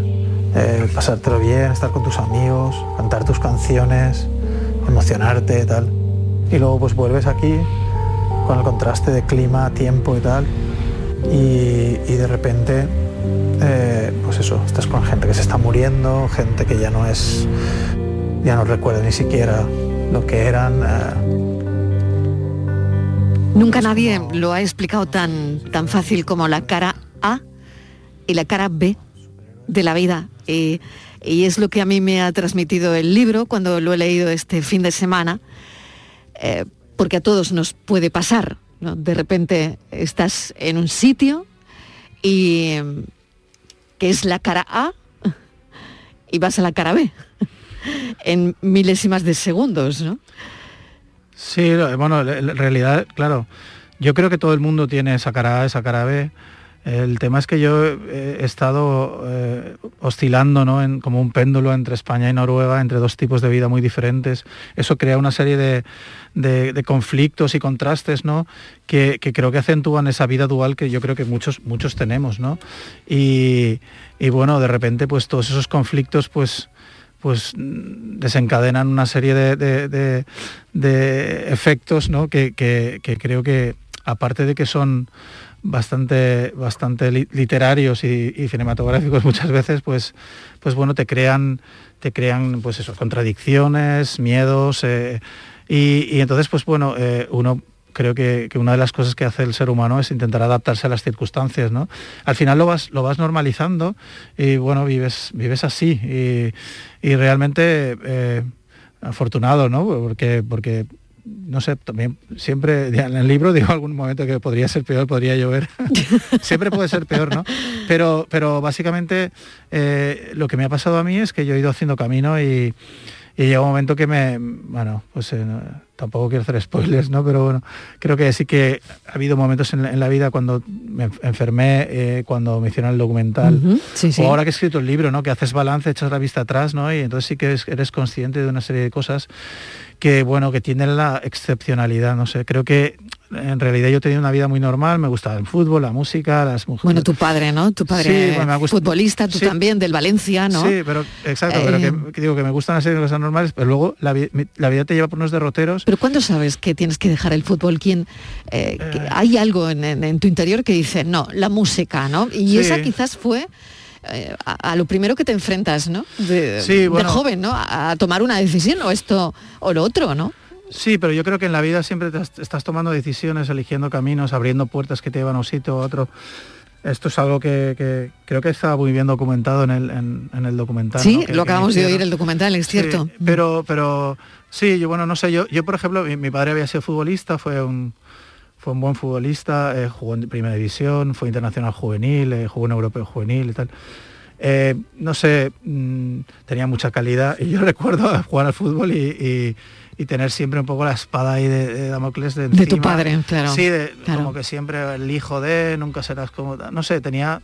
eh, pasártelo bien, estar con tus amigos, cantar tus canciones, emocionarte tal. Y luego pues vuelves aquí con el contraste de clima, tiempo y tal, y, y de repente, eh, pues eso, estás con gente que se está muriendo, gente que ya no es, ya no recuerda ni siquiera lo que eran. eh, Nunca nadie lo ha explicado tan, tan fácil como la cara A y la cara B de la vida. Y, es lo que a mí me ha transmitido el libro cuando lo he leído este fin de semana, eh, porque a todos nos puede pasar. De repente estás en un sitio y que es la cara A y vas a la cara B en milésimas de segundos, ¿no? Sí, bueno, en realidad, claro, yo creo que todo el mundo tiene esa cara A, esa cara B. El tema es que yo he estado eh, oscilando ¿no? en, como un péndulo entre España y Noruega, entre dos tipos de vida muy diferentes. Eso crea una serie de, conflictos y contrastes ¿no? que, creo que acentúan esa vida dual que yo creo que muchos, muchos tenemos. ¿no? Y, y, bueno, de repente pues todos esos conflictos pues pues desencadenan una serie de, efectos ¿no? que, creo que, aparte de que son bastante, bastante literarios y, cinematográficos muchas veces, pues, pues bueno, te crean, te crean pues eso, contradicciones, miedos, eh, y, entonces, pues bueno, eh, uno creo que, una de las cosas que hace el ser humano es intentar adaptarse a las circunstancias, ¿no? Al final lo vas, lo vas normalizando y bueno, vives, vives así y, realmente eh, afortunado, ¿no? Porque, porque no sé, también siempre en el libro digo algún momento que podría ser peor, podría llover. siempre puede ser peor, ¿no? Pero, pero básicamente eh, lo que me ha pasado a mí es que yo he ido haciendo camino y, y llega un momento que me, bueno, pues eh, tampoco quiero hacer spoilers, ¿no? Pero bueno, creo que sí que ha habido momentos en la, vida cuando me enfermé, eh, cuando me hicieron el documental, o ahora que he escrito el libro, ¿no? Que haces balance, echas la vista atrás, ¿no? Y entonces sí que eres consciente de una serie de cosas que bueno, que tienen la excepcionalidad, no sé, creo que en realidad yo tenía una vida muy normal, me gustaba el fútbol, la música, las mujeres. Bueno, tu padre, ¿no? Tu padre futbolista, tú también, del Valencia, ¿no? Sí, pero exacto, pero eh, que, digo que me gustan las cosas normales, pero luego la, vida te lleva por unos derroteros. Pero ¿cuándo sabes que tienes que dejar el fútbol? ¿Quién, eh, eh. hay algo en, tu interior que dice, no, la música, ¿no? Y esa quizás fue eh, a, lo primero que te enfrentas, ¿no? De, joven, ¿no? A, tomar una decisión o esto o lo otro, ¿no? Sí, pero yo creo que en la vida siempre estás tomando decisiones, eligiendo caminos, abriendo puertas que te llevan a un sitio a otro. Esto es algo que, creo que está muy bien documentado en el, documental. Sí, lo acabamos de oír el documental, es cierto. pero, pero sí, yo bueno, no sé, yo, yo por ejemplo, mi, padre había sido futbolista, fue un, fue un buen futbolista, eh, jugó en primera división, fue internacional juvenil, eh, jugó en europeo juvenil y tal. Eh, no sé, mm, tenía mucha calidad y yo recuerdo jugar al fútbol y, tener siempre un poco la espada ahí de, Damocles de, de, tu padre, claro. Sí, como que siempre el hijo de, nunca serás como... No sé, tenía...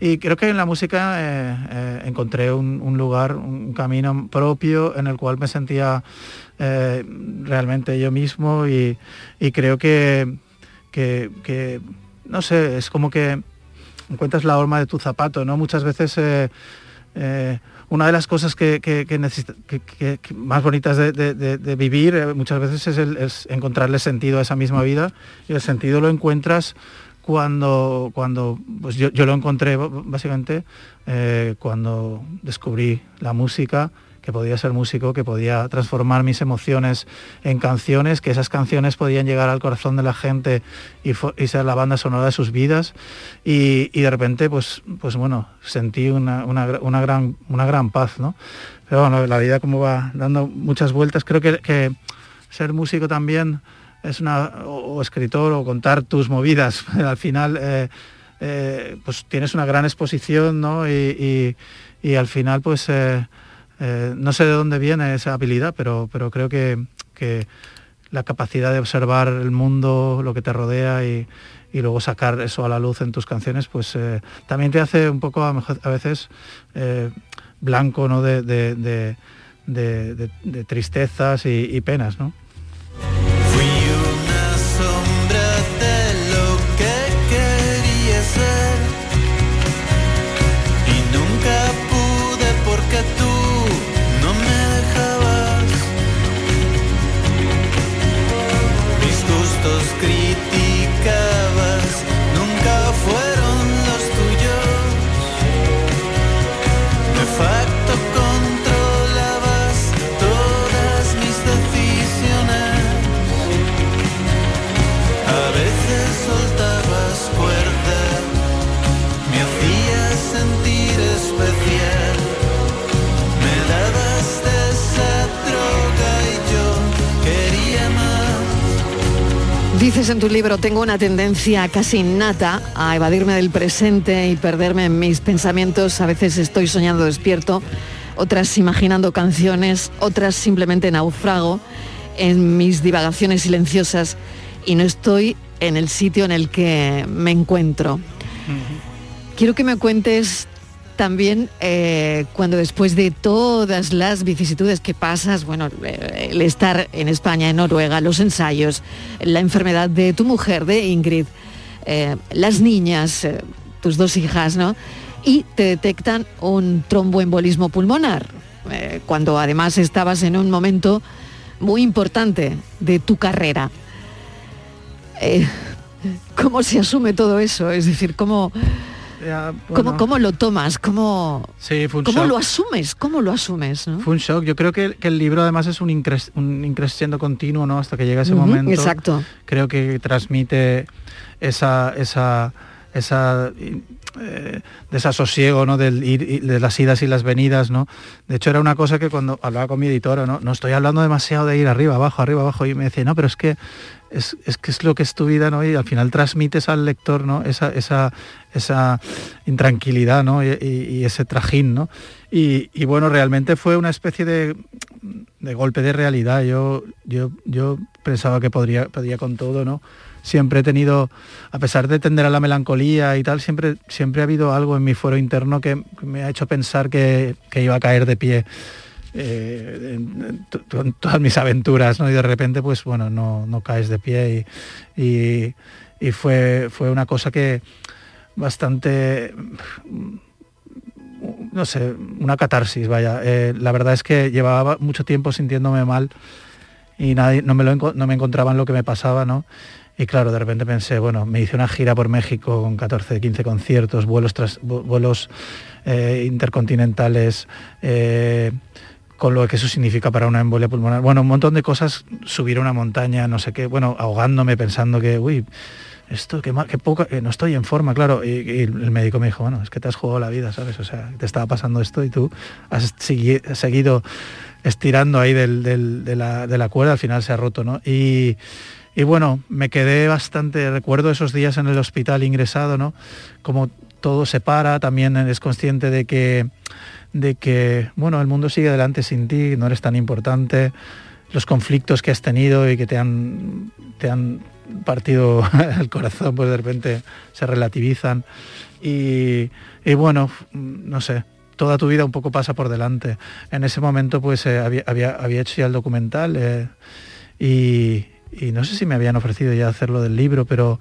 Y creo que en la música encontré un, lugar, un camino propio en el cual me sentía realmente yo mismo y creo que, que, no sé, es como que encuentras la horma de tu zapato, ¿no? Muchas veces eh, eh, una de las cosas que, que, más bonitas de, vivir eh, muchas veces es, encontrarle sentido a esa misma vida y el sentido lo encuentras cuando, cuando pues yo, lo encontré básicamente cuando descubrí la música que podía ser músico, que podía transformar mis emociones en canciones, que esas canciones podían llegar al corazón de la gente y, ser la banda sonora de sus vidas. Y, de repente, pues, pues bueno, sentí una, gran, una gran paz, ¿no? Pero bueno, la vida como va dando muchas vueltas, creo que, ser músico también es una, o, escritor, o contar tus movidas, al final... Eh, eh, pues tienes una gran exposición, ¿no? Y, al final, pues eh, eh, no sé de dónde viene esa habilidad, pero, pero creo que, la capacidad de observar el mundo, lo que te rodea y, luego sacar eso a la luz en tus canciones, pues eh, también te hace un poco a, veces eh, blanco ¿no? de, tristezas y, y penas. ¿no? Dices en tu libro, tengo una tendencia casi innata a evadirme del presente y perderme en mis pensamientos. A veces estoy soñando despierto, otras imaginando canciones, otras simplemente naufrago en mis divagaciones silenciosas y no estoy en el sitio en el que me encuentro. Quiero que me cuentes también eh, cuando después de todas las vicisitudes que pasas, bueno, eh, el estar en España, en Noruega, los ensayos, la enfermedad de tu mujer, de Ingrid, eh, las niñas, tus dos hijas, ¿no? Y te detectan un tromboembolismo pulmonar, cuando además estabas en un momento muy importante de tu carrera. ¿Cómo se asume todo eso? Es decir, ¿cómo, ¿Cómo, lo tomas? ¿Cómo, ¿cómo lo asumes? ¿Cómo lo asumes? Fue un shock. Yo creo que, el libro además es un, increciendo continuo, ¿no? Hasta que llega ese momento. Exacto. Creo que transmite esa, esa, esa eh, desasosiego ¿no? Del ir, de las idas y las venidas. ¿no? De hecho, era una cosa que cuando hablaba con mi editora, ¿no? no estoy hablando demasiado de ir arriba, abajo, arriba, abajo, y me decía, no, pero es que es, que es lo que es tu vida, ¿no? Y al final transmites al lector, ¿no? Esa, esa, esa intranquilidad, ¿no? Y, ese trajín, ¿no? Y, bueno, realmente fue una especie de, golpe de realidad. Yo, yo, yo pensaba que podría, podía con todo, ¿no? Siempre he tenido, a pesar de tender a la melancolía y tal, siempre, siempre ha habido algo en mi fuero interno que me ha hecho pensar que, que iba a caer de pie eh, en, todas mis aventuras, ¿no? Y de repente, pues bueno, no, caes de pie y, fue, fue una cosa que bastante no sé, una catarsis, vaya. Eh, la verdad es que llevaba mucho tiempo sintiéndome mal y nadie, no, me lo, no me encontraban lo que me pasaba, ¿no? Y claro, de repente pensé, bueno, me hice una gira por México con 14, 15 conciertos, vuelos, tras, vuelos eh, intercontinentales, con lo que eso significa para una embolia pulmonar. Bueno, un montón de cosas, subir una montaña, no sé qué, bueno, ahogándome pensando que, uy, esto, qué, qué poco, no estoy en forma, claro. Y, el médico me dijo, bueno, es que te has jugado la vida, ¿sabes? O sea, te estaba pasando esto y tú has seguido estirando ahí de, la, cuerda, al final se ha roto, ¿no? Y, y bueno, me quedé bastante, recuerdo esos días en el hospital ingresado, ¿no? Como todo se para, también es consciente de que de que, bueno, el mundo sigue adelante sin ti, no eres tan importante, los conflictos que has tenido y que te han, te han partido el corazón, pues de repente se relativizan. Y, bueno, no sé, toda tu vida un poco pasa por delante. En ese momento pues eh, había, había, hecho ya el documental eh, y, no sé si me habían ofrecido ya hacerlo del libro, pero,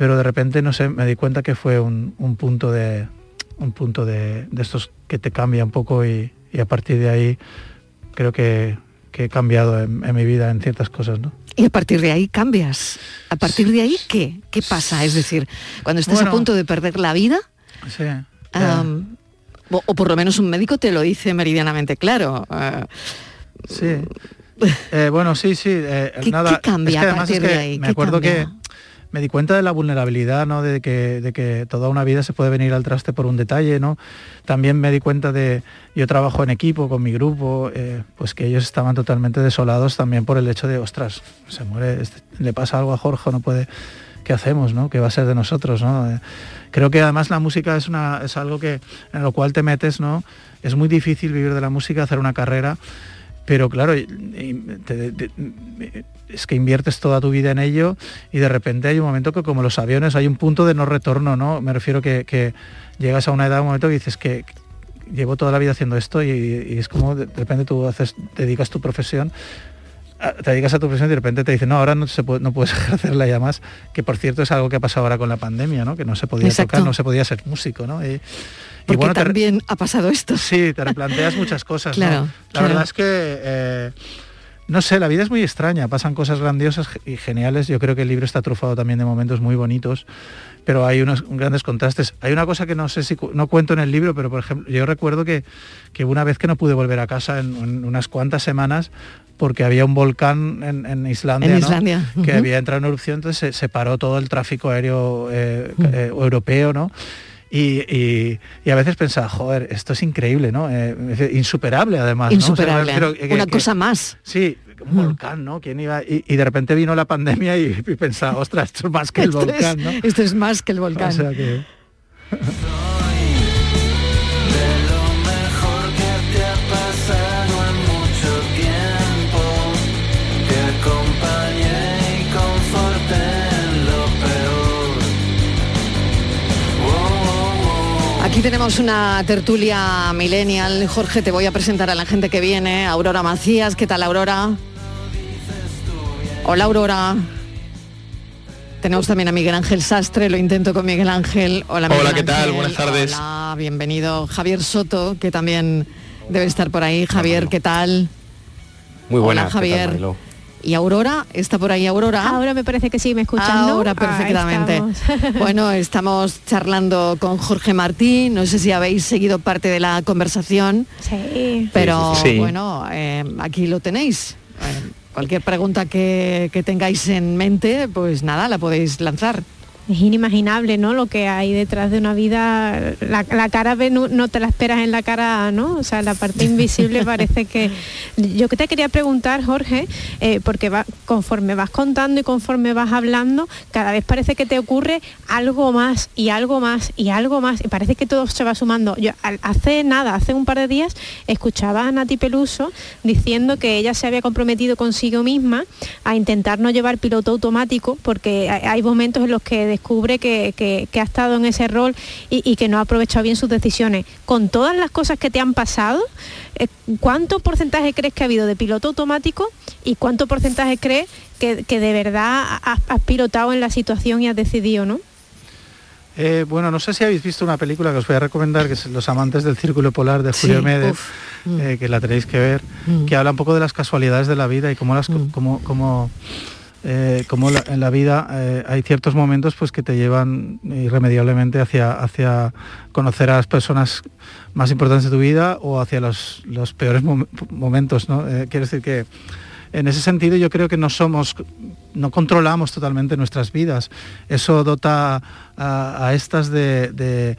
pero de repente, no sé, me di cuenta que fue un punto de, un punto de, estos que te cambia un poco y, a partir de ahí creo que, he cambiado en, mi vida en ciertas cosas, ¿no? Y a partir de ahí cambias. ¿A partir de ahí qué? ¿Qué pasa? Es decir, cuando estás a punto de perder la vida, sí, o, por lo menos un médico te lo dice meridianamente claro. Ah, sí. Eh, bueno, sí, sí. Eh, nada, ¿Qué cambia a partir de ahí? Me acuerdo que me di cuenta de la vulnerabilidad, ¿no? De que, de que toda una vida se puede venir al traste por un detalle, ¿no? También me di cuenta de, yo trabajo en equipo con mi grupo, eh, pues que ellos estaban totalmente desolados también por el hecho de, ostras, se muere, este, le pasa algo a Jorge, no puede, ¿qué hacemos, no? ¿Qué va a ser de nosotros, no? Eh, creo que además la música es, una, es algo que, en lo cual te metes, ¿no? Es muy difícil vivir de la música, hacer una carrera, pero claro, es que inviertes toda tu vida en ello y de repente hay un momento que como los aviones hay un punto de no retorno, ¿no? Me refiero que, llegas a una edad, un momento que dices que llevo toda la vida haciendo esto y, es como de repente tú haces, dedicas tu profesión te dedicas a tu profesión y de repente te dicen, no, ahora no, se puede, no puedes ejercerla ya más, que por cierto es algo que ha pasado ahora con la pandemia, ¿no? que no se podía tocar, no se podía ser músico. ¿no? Y, Porque también ha pasado esto. Sí, te replanteas muchas cosas. La verdad es que... Eh, no sé, la vida es muy extraña, pasan cosas grandiosas y geniales. Yo creo que el libro está trufado también de momentos muy bonitos, pero hay unos grandes contrastes. Hay una cosa que no sé si no cuento en el libro, pero por ejemplo, yo recuerdo que, que una vez que no pude volver a casa en, unas cuantas semanas, porque había un volcán en, Islandia, que había entrado en erupción, entonces se, paró todo el tráfico aéreo eh, eh, europeo, ¿no? Y, a veces pensaba, joder, esto es increíble, ¿no? Eh, insuperable además. Insuperable. Una cosa más. Sí, un volcán, ¿no? ¿Quién iba? Y, y de repente vino la pandemia y, y pensaba, ostras, esto es más que el Esto volcán, es- ¿no? Esto es más que el volcán. O sea que... Aquí tenemos una tertulia millennial. Jorge, te voy a presentar a la gente que viene. Aurora Macías, ¿qué tal Aurora? Hola Aurora. Tenemos también a Miguel Ángel Sastre, lo intento con Miguel Ángel. Hola, Miguel Hola, ¿qué tal? Buenas tardes. Hola, bienvenido. Javier Soto, que también debe estar por ahí. Javier, ¿qué tal? Muy buenas, Hola, Javier. Y Aurora, ¿está por ahí Aurora? Ahora me parece que sí, me escuchan, ¿no? Ahora Ahí perfectamente. estamos. bueno, estamos charlando con Jorge Martín. No sé si habéis seguido parte de la conversación. Sí. Pero Sí, bueno, eh, aquí lo tenéis. Eh, cualquier pregunta que, que tengáis en mente, pues nada, la podéis lanzar. Es inimaginable, ¿no? Lo que hay detrás de una vida. La, la cara no, no te la esperas en la cara, ¿no? O sea, la parte invisible parece que. Yo que te quería preguntar, Jorge, eh, porque va, conforme vas contando y conforme vas hablando, cada vez parece que te ocurre algo más y algo más y algo más. Y parece que todo se va sumando. Yo hace nada, hace un par de días, escuchaba a Nati Peluso diciendo que ella se había comprometido consigo misma a intentar no llevar piloto automático porque hay momentos en los que descubre que, que- que ha estado en ese rol y, y que no ha aprovechado bien sus decisiones. Con todas las cosas que te han pasado, eh, ¿cuánto porcentaje crees que ha habido de piloto automático y cuánto porcentaje crees que, que de verdad has, has pilotado en la situación y has decidido, no? Eh, bueno, no sé si habéis visto una película que os voy a recomendar, que es Los amantes del Círculo Polar de Julio Sí, Méndez. Mm. eh, que la tenéis que ver, que habla un poco de las casualidades de la vida y cómo las Mm. cómo, cómo, eh, cómo la- en la vida eh, hay ciertos momentos pues que te llevan irremediablemente hacia, hacia conocer a las personas más importantes de tu vida o hacia los, los peores mom- momentos, ¿no? Eh, quiero decir que en ese sentido yo creo que no somos, no controlamos totalmente nuestras vidas. Eso dota a, estas de,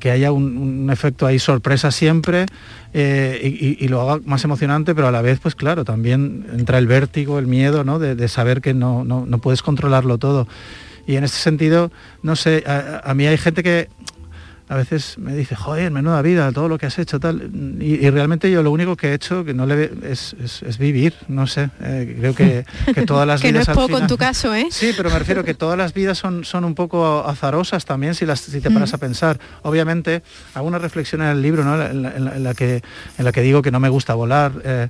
que haya un, efecto ahí sorpresa siempre eh, y, lo haga más emocionante, pero a la vez, pues claro, también entra el vértigo, el miedo, ¿no? De, saber que no, no- puedes controlarlo todo. Y en este sentido, no sé, a mí hay gente que a veces me dice, joder, menuda vida, todo lo que has hecho, tal. Y, y realmente yo lo único que he hecho que no le es, es- es vivir, no sé. eh, creo que, que todas las que no vidas es poco en tu caso, ¿eh? Sí, pero me refiero que todas las vidas son, son un poco azarosas también si, las, si te paras a pensar. Obviamente, hago una reflexión en el libro ¿no? en, la, en la- en la que, en la que digo que no me gusta volar eh,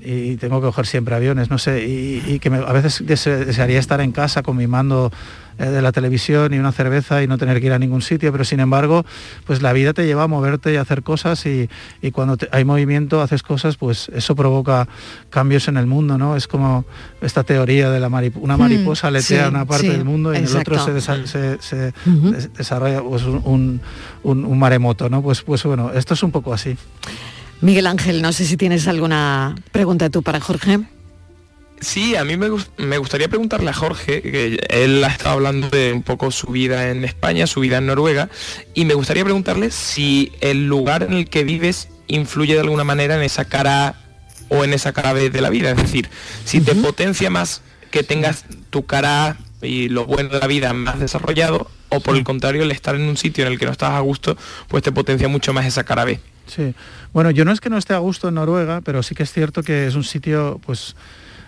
y tengo que coger siempre aviones, no sé, y, y que me- a veces dese- desearía estar en casa con mi mando de la televisión y una cerveza y no tener que ir a ningún sitio, pero sin embargo, pues la vida te lleva a moverte y a hacer cosas y, y cuando te- hay movimiento, haces cosas, pues eso provoca cambios en el mundo, ¿no? Es como esta teoría de la mariposa, una Mm, mariposa aletea sí, en una parte sí, del mundo y en el otro se, desa- se- se des- desarrolla pues, un, un- un- un maremoto, ¿no? Pues, pues bueno, esto es un poco así. Miguel Ángel, no sé si tienes alguna pregunta tú para Jorge. Sí, a mí me, me gustaría preguntarle a Jorge, que él ha estado hablando de un poco su vida en España, su vida en Noruega, y me gustaría preguntarle si el lugar en el que vives influye de alguna manera en esa cara o en esa cara B de la vida. Es decir, si te potencia más que tengas tu cara y lo bueno de la vida más desarrollado, o por el contrario, el estar en un sitio en el que no estás a gusto, pues te potencia mucho más esa cara B. Sí. Bueno, yo no es que no esté a gusto en Noruega, pero sí que es cierto que es un sitio, pues,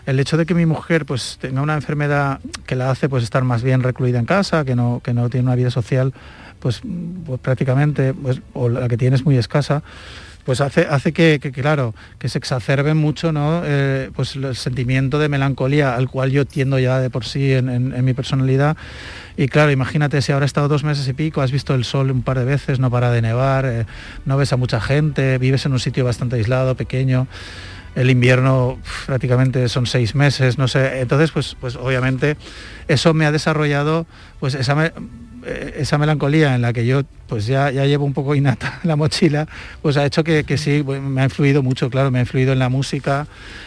el hecho de que mi mujer pues tenga una enfermedad que la hace pues estar más bien recluida en casa, que no, que no tiene una vida social, pues, pues prácticamente, pues, o la que tiene es muy escasa, pues hace, hace que, claro, que se exacerbe mucho ¿no? Eh, pues el sentimiento de melancolía al cual yo tiendo ya de por sí en, mi personalidad. Y claro, imagínate si ahora has estado dos meses y pico, has visto el sol un par de veces, no para de nevar, eh, no ves a mucha gente, vives en un sitio bastante aislado, pequeño. El invierno prácticamente son seis meses, no sé. Entonces, pues, pues obviamente eso me ha desarrollado pues esa, eh, esa melancolía en la que yo pues ya, ya llevo un poco innata la mochila, pues ha hecho que, que sí, bueno, me ha influido mucho, claro, me ha influido en la música,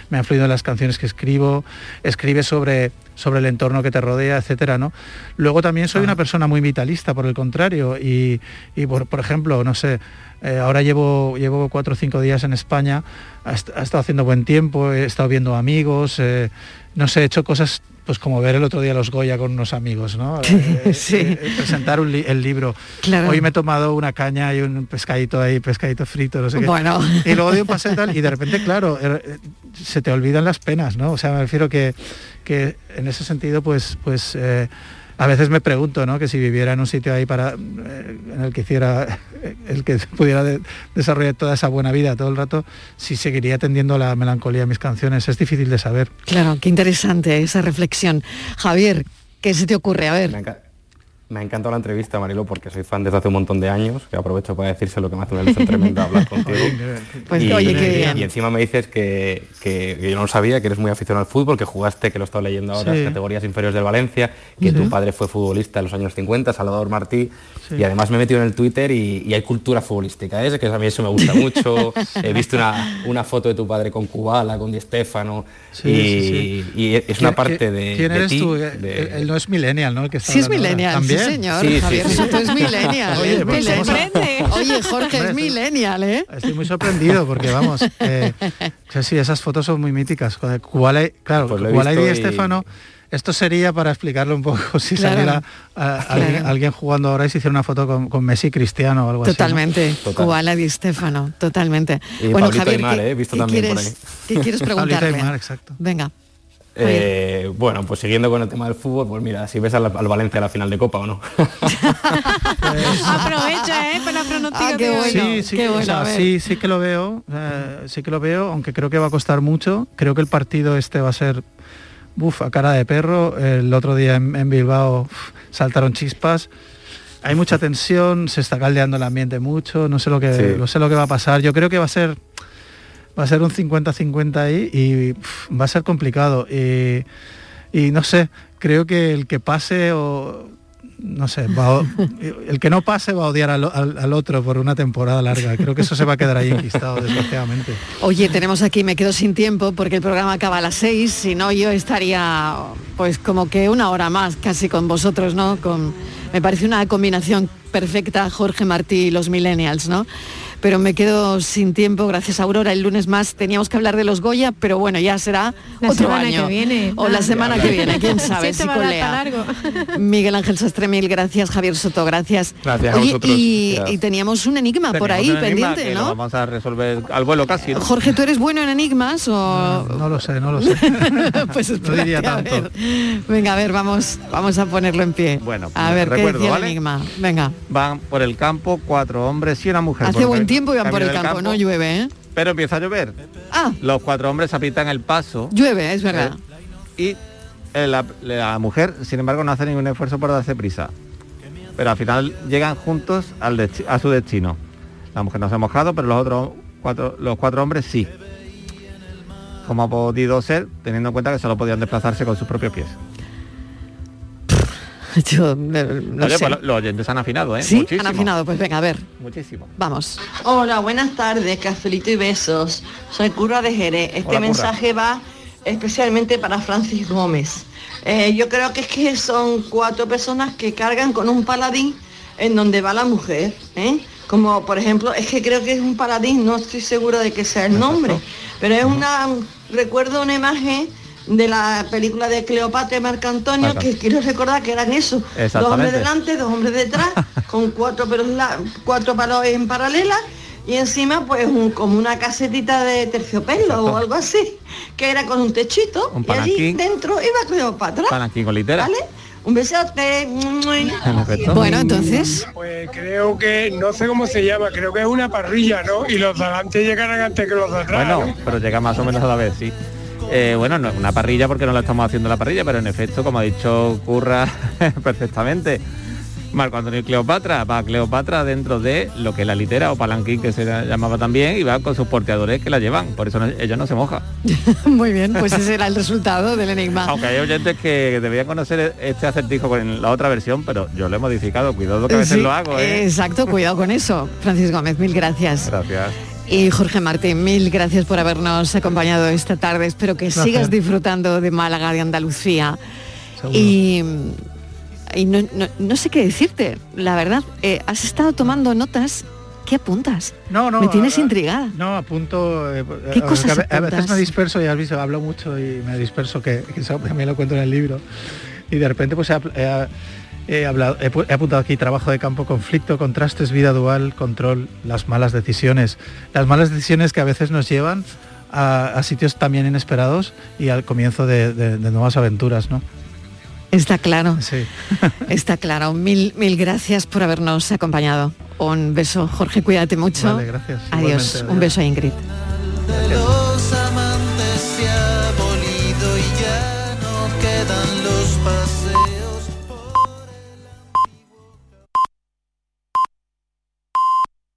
me ha influido en las canciones que escribo, escribe sobre sobre el entorno que te rodea, etcétera, ¿no? Luego también soy una persona muy vitalista, por el contrario, y, y por, por ejemplo, no sé, eh, ahora llevo, llevo cuatro o cinco días en España, ha, est- ha estado haciendo buen tiempo, he estado viendo amigos, eh, no sé, he hecho cosas pues como ver el otro día los Goya con unos amigos, ¿no? Eh, Sí. eh, presentar un li- el libro. Claro. Hoy me he tomado una caña y un pescadito ahí, pescadito frito, no sé qué. Bueno. Y luego de un paseo y tal, y de repente, claro, eh, se te olvidan las penas, ¿no? O sea, me refiero que, que en ese sentido, pues, pues eh, a veces me pregunto, ¿no? Que si viviera en un sitio ahí para eh, en el que hiciera, eh, el que pudiera de- desarrollar toda esa buena vida todo el rato, si seguiría tendiendo la melancolía en mis canciones. Es difícil de saber. Claro, qué interesante esa reflexión. Javier, ¿qué se te ocurre? A ver. Me ha encantado la entrevista, Marilo, porque soy fan desde hace un montón de años, que aprovecho para decirse lo que me hace una ilusión tremenda hablar contigo. Pues, y, oye, qué bien. y encima me dices que, que- que yo no lo sabía, que eres muy aficionado al fútbol, que jugaste, que lo he estado leyendo ahora, Sí. las categorías inferiores del Valencia, que tu padre fue futbolista en los años 50, Salvador Martí, Sí. y además me he metido en el Twitter y, y hay cultura futbolística, ¿eh? que a mí eso me gusta mucho. He visto una, una foto de tu padre con Kubala, con Di Stefano, Sí, y, sí, sí. y es una ¿Quién- parte de, ¿Quién de eres tú? de- Él, él no es millennial, ¿no? El que está Sí es hablando ahora. Sí señor, Sí, sí, Javier sí. Soto es millennial, Oye, es pues a- Sorprende. Oye, Jorge, es millennial, ¿eh? Estoy muy sorprendido porque vamos, eh, o sea, sí, esas fotos son muy míticas. Y- claro, Pues Kubala y visto Di y- Stefano, esto sería para explicarlo un poco si Claro. saliera a- alguien, Claro. alguien jugando ahora y se hiciera una foto con, con Messi Cristiano o algo Totalmente, así. ¿no? Kubala Di Stefano, totalmente. Y Pablito Aymar, ¿eh? He visto ¿qué también por quieres, ahí. ¿qué quieres preguntarle? Aymar, exacto. Venga. Eh, bueno, pues siguiendo con el tema del fútbol, pues mira, si ves al, al Valencia a la final de Copa o no. Aprovecha, ¿eh? Con la pronóstica Ah, qué bueno. Sí, sí, qué o sea, sí, sí que lo veo, eh, sí que lo veo, aunque creo que va a costar mucho. Creo que el partido este va a ser, buf, a cara de perro. El otro día en, en Bilbao uf, saltaron chispas. Hay mucha tensión, se está caldeando el ambiente mucho. No sé lo que, Sí. no sé lo que va a pasar. Yo creo que va a ser, va a ser un 50-50 ahí y va a ser complicado. Y, y no sé, creo que el que pase o no sé, va a- el que no pase va a odiar al, al- al otro por una temporada larga. Creo que eso se va a quedar ahí enquistado, desgraciadamente. Oye, tenemos aquí, me quedo sin tiempo porque el programa acaba a las seis, si no yo estaría pues como que una hora más casi con vosotros, ¿no? Con, me parece una combinación perfecta Jorge Martí y los millennials, ¿no? Pero me quedo sin tiempo, gracias Aurora, el lunes más teníamos que hablar de los Goya, pero bueno, ya será La otro semana año. que viene. O la semana que viene, quién sabe, Sí, si va a con dar Lea. para largo. Miguel Ángel Sastre, mil gracias, Javier Soto, gracias. Gracias a Oye, vosotros. y, Gracias. y teníamos un enigma por ahí un pendiente, lo ¿no? vamos a resolver al vuelo casi. ¿no? Jorge, ¿tú eres bueno en enigmas o...? No lo sé, no lo sé. pues No diría a tanto. ver. Venga, a ver, vamos, vamos a ponerlo en pie. Bueno, a pues ver, ¿qué recuerdo, decía ¿vale? el enigma? Venga. Van por el campo cuatro hombres y una mujer. Hace por buen el tiempo y van por el campo, no llueve, ¿eh? Pero empieza a llover. Ah, Los cuatro hombres aprietan el paso. llueve, es verdad. Y eh, la, la mujer, sin embargo, no hace ningún esfuerzo por darse prisa. Pero al final llegan juntos al a su destino. La mujer no se ha mojado, pero los otros cuatro, los cuatro hombres sí. ¿Cómo ha podido ser, teniendo en cuenta que solo podían desplazarse con sus propios pies? Yo, no Oye, sé. pues lo- los oyentes han afinado, ¿eh? ¿Sí? Muchísimo. Han afinado, pues venga, a ver. Muchísimo. Vamos. Hola, buenas tardes, cafelito y besos. Soy Curra de Jerez. Este Hola, Curra. mensaje va especialmente para Francis Gómez. Eh, yo creo que es que son cuatro personas que cargan con un paladín en donde va la mujer. ¿eh? Como por ejemplo, es que creo que es un paladín, no estoy segura de que sea el nombre, pero es una, recuerdo una imagen de la película de Cleopatra y Marco Antonio, Marco. que quiero recordar que eran eso, dos hombres delante, dos hombres detrás, con cuatro pelos la- cuatro palos en paralela y encima pues un- como una casetita de terciopelo o algo así, que era con un techito Un y allí dentro iba Cleopatra. Palanquín con litera. ¿Vale? Un besote. Bueno, entonces. Pues creo que, no sé cómo se llama, creo que es una parrilla, ¿no? Y los de adelante llegarán antes que los de atrás. Bueno, ¿no? pero llega más o menos a la vez, sí. Eh, bueno, no es una parrilla porque no la estamos haciendo la parrilla, pero en efecto, como ha dicho Curra perfectamente, Marco Antonio y Cleopatra, va Cleopatra dentro de lo que es la litera o palanquín que se la llamaba también y va con sus porteadores que la llevan, por eso no- ella no se moja. Muy bien, pues ese era el resultado del enigma. Aunque hay oyentes que deberían conocer este acertijo con la otra versión, pero yo lo he modificado, cuidado que a veces Sí, lo hago, ¿eh? Exacto, cuidado con eso. Francis Gómez, mil gracias. Gracias. Y Jorge Martín, mil gracias por habernos acompañado esta tarde. Espero que Gracias. sigas disfrutando de Málaga, de Andalucía. seguro. Y, y no, no- no sé qué decirte, la verdad. Eh, has estado tomando notas. ¿Qué apuntas? No, no. Me tienes a- intrigada. No, apunto. eh, ¿Qué eh, cosas a, ve- a veces me disperso y has visto, hablo mucho y me disperso, que, que eso también lo cuento en el libro. Y de repente pues he- he hablado, he, pu- he apuntado aquí trabajo de campo, conflicto, contrastes, vida dual, control, las malas decisiones. Las malas decisiones que a veces nos llevan a, a sitios también inesperados y al comienzo de, de- de nuevas aventuras, ¿no? Está claro. Sí. Está claro. Mil, mil gracias por habernos acompañado. Un beso, Jorge, cuídate mucho. Vale, gracias. Adiós. Igualmente, Un beso a Ingrid. Gracias.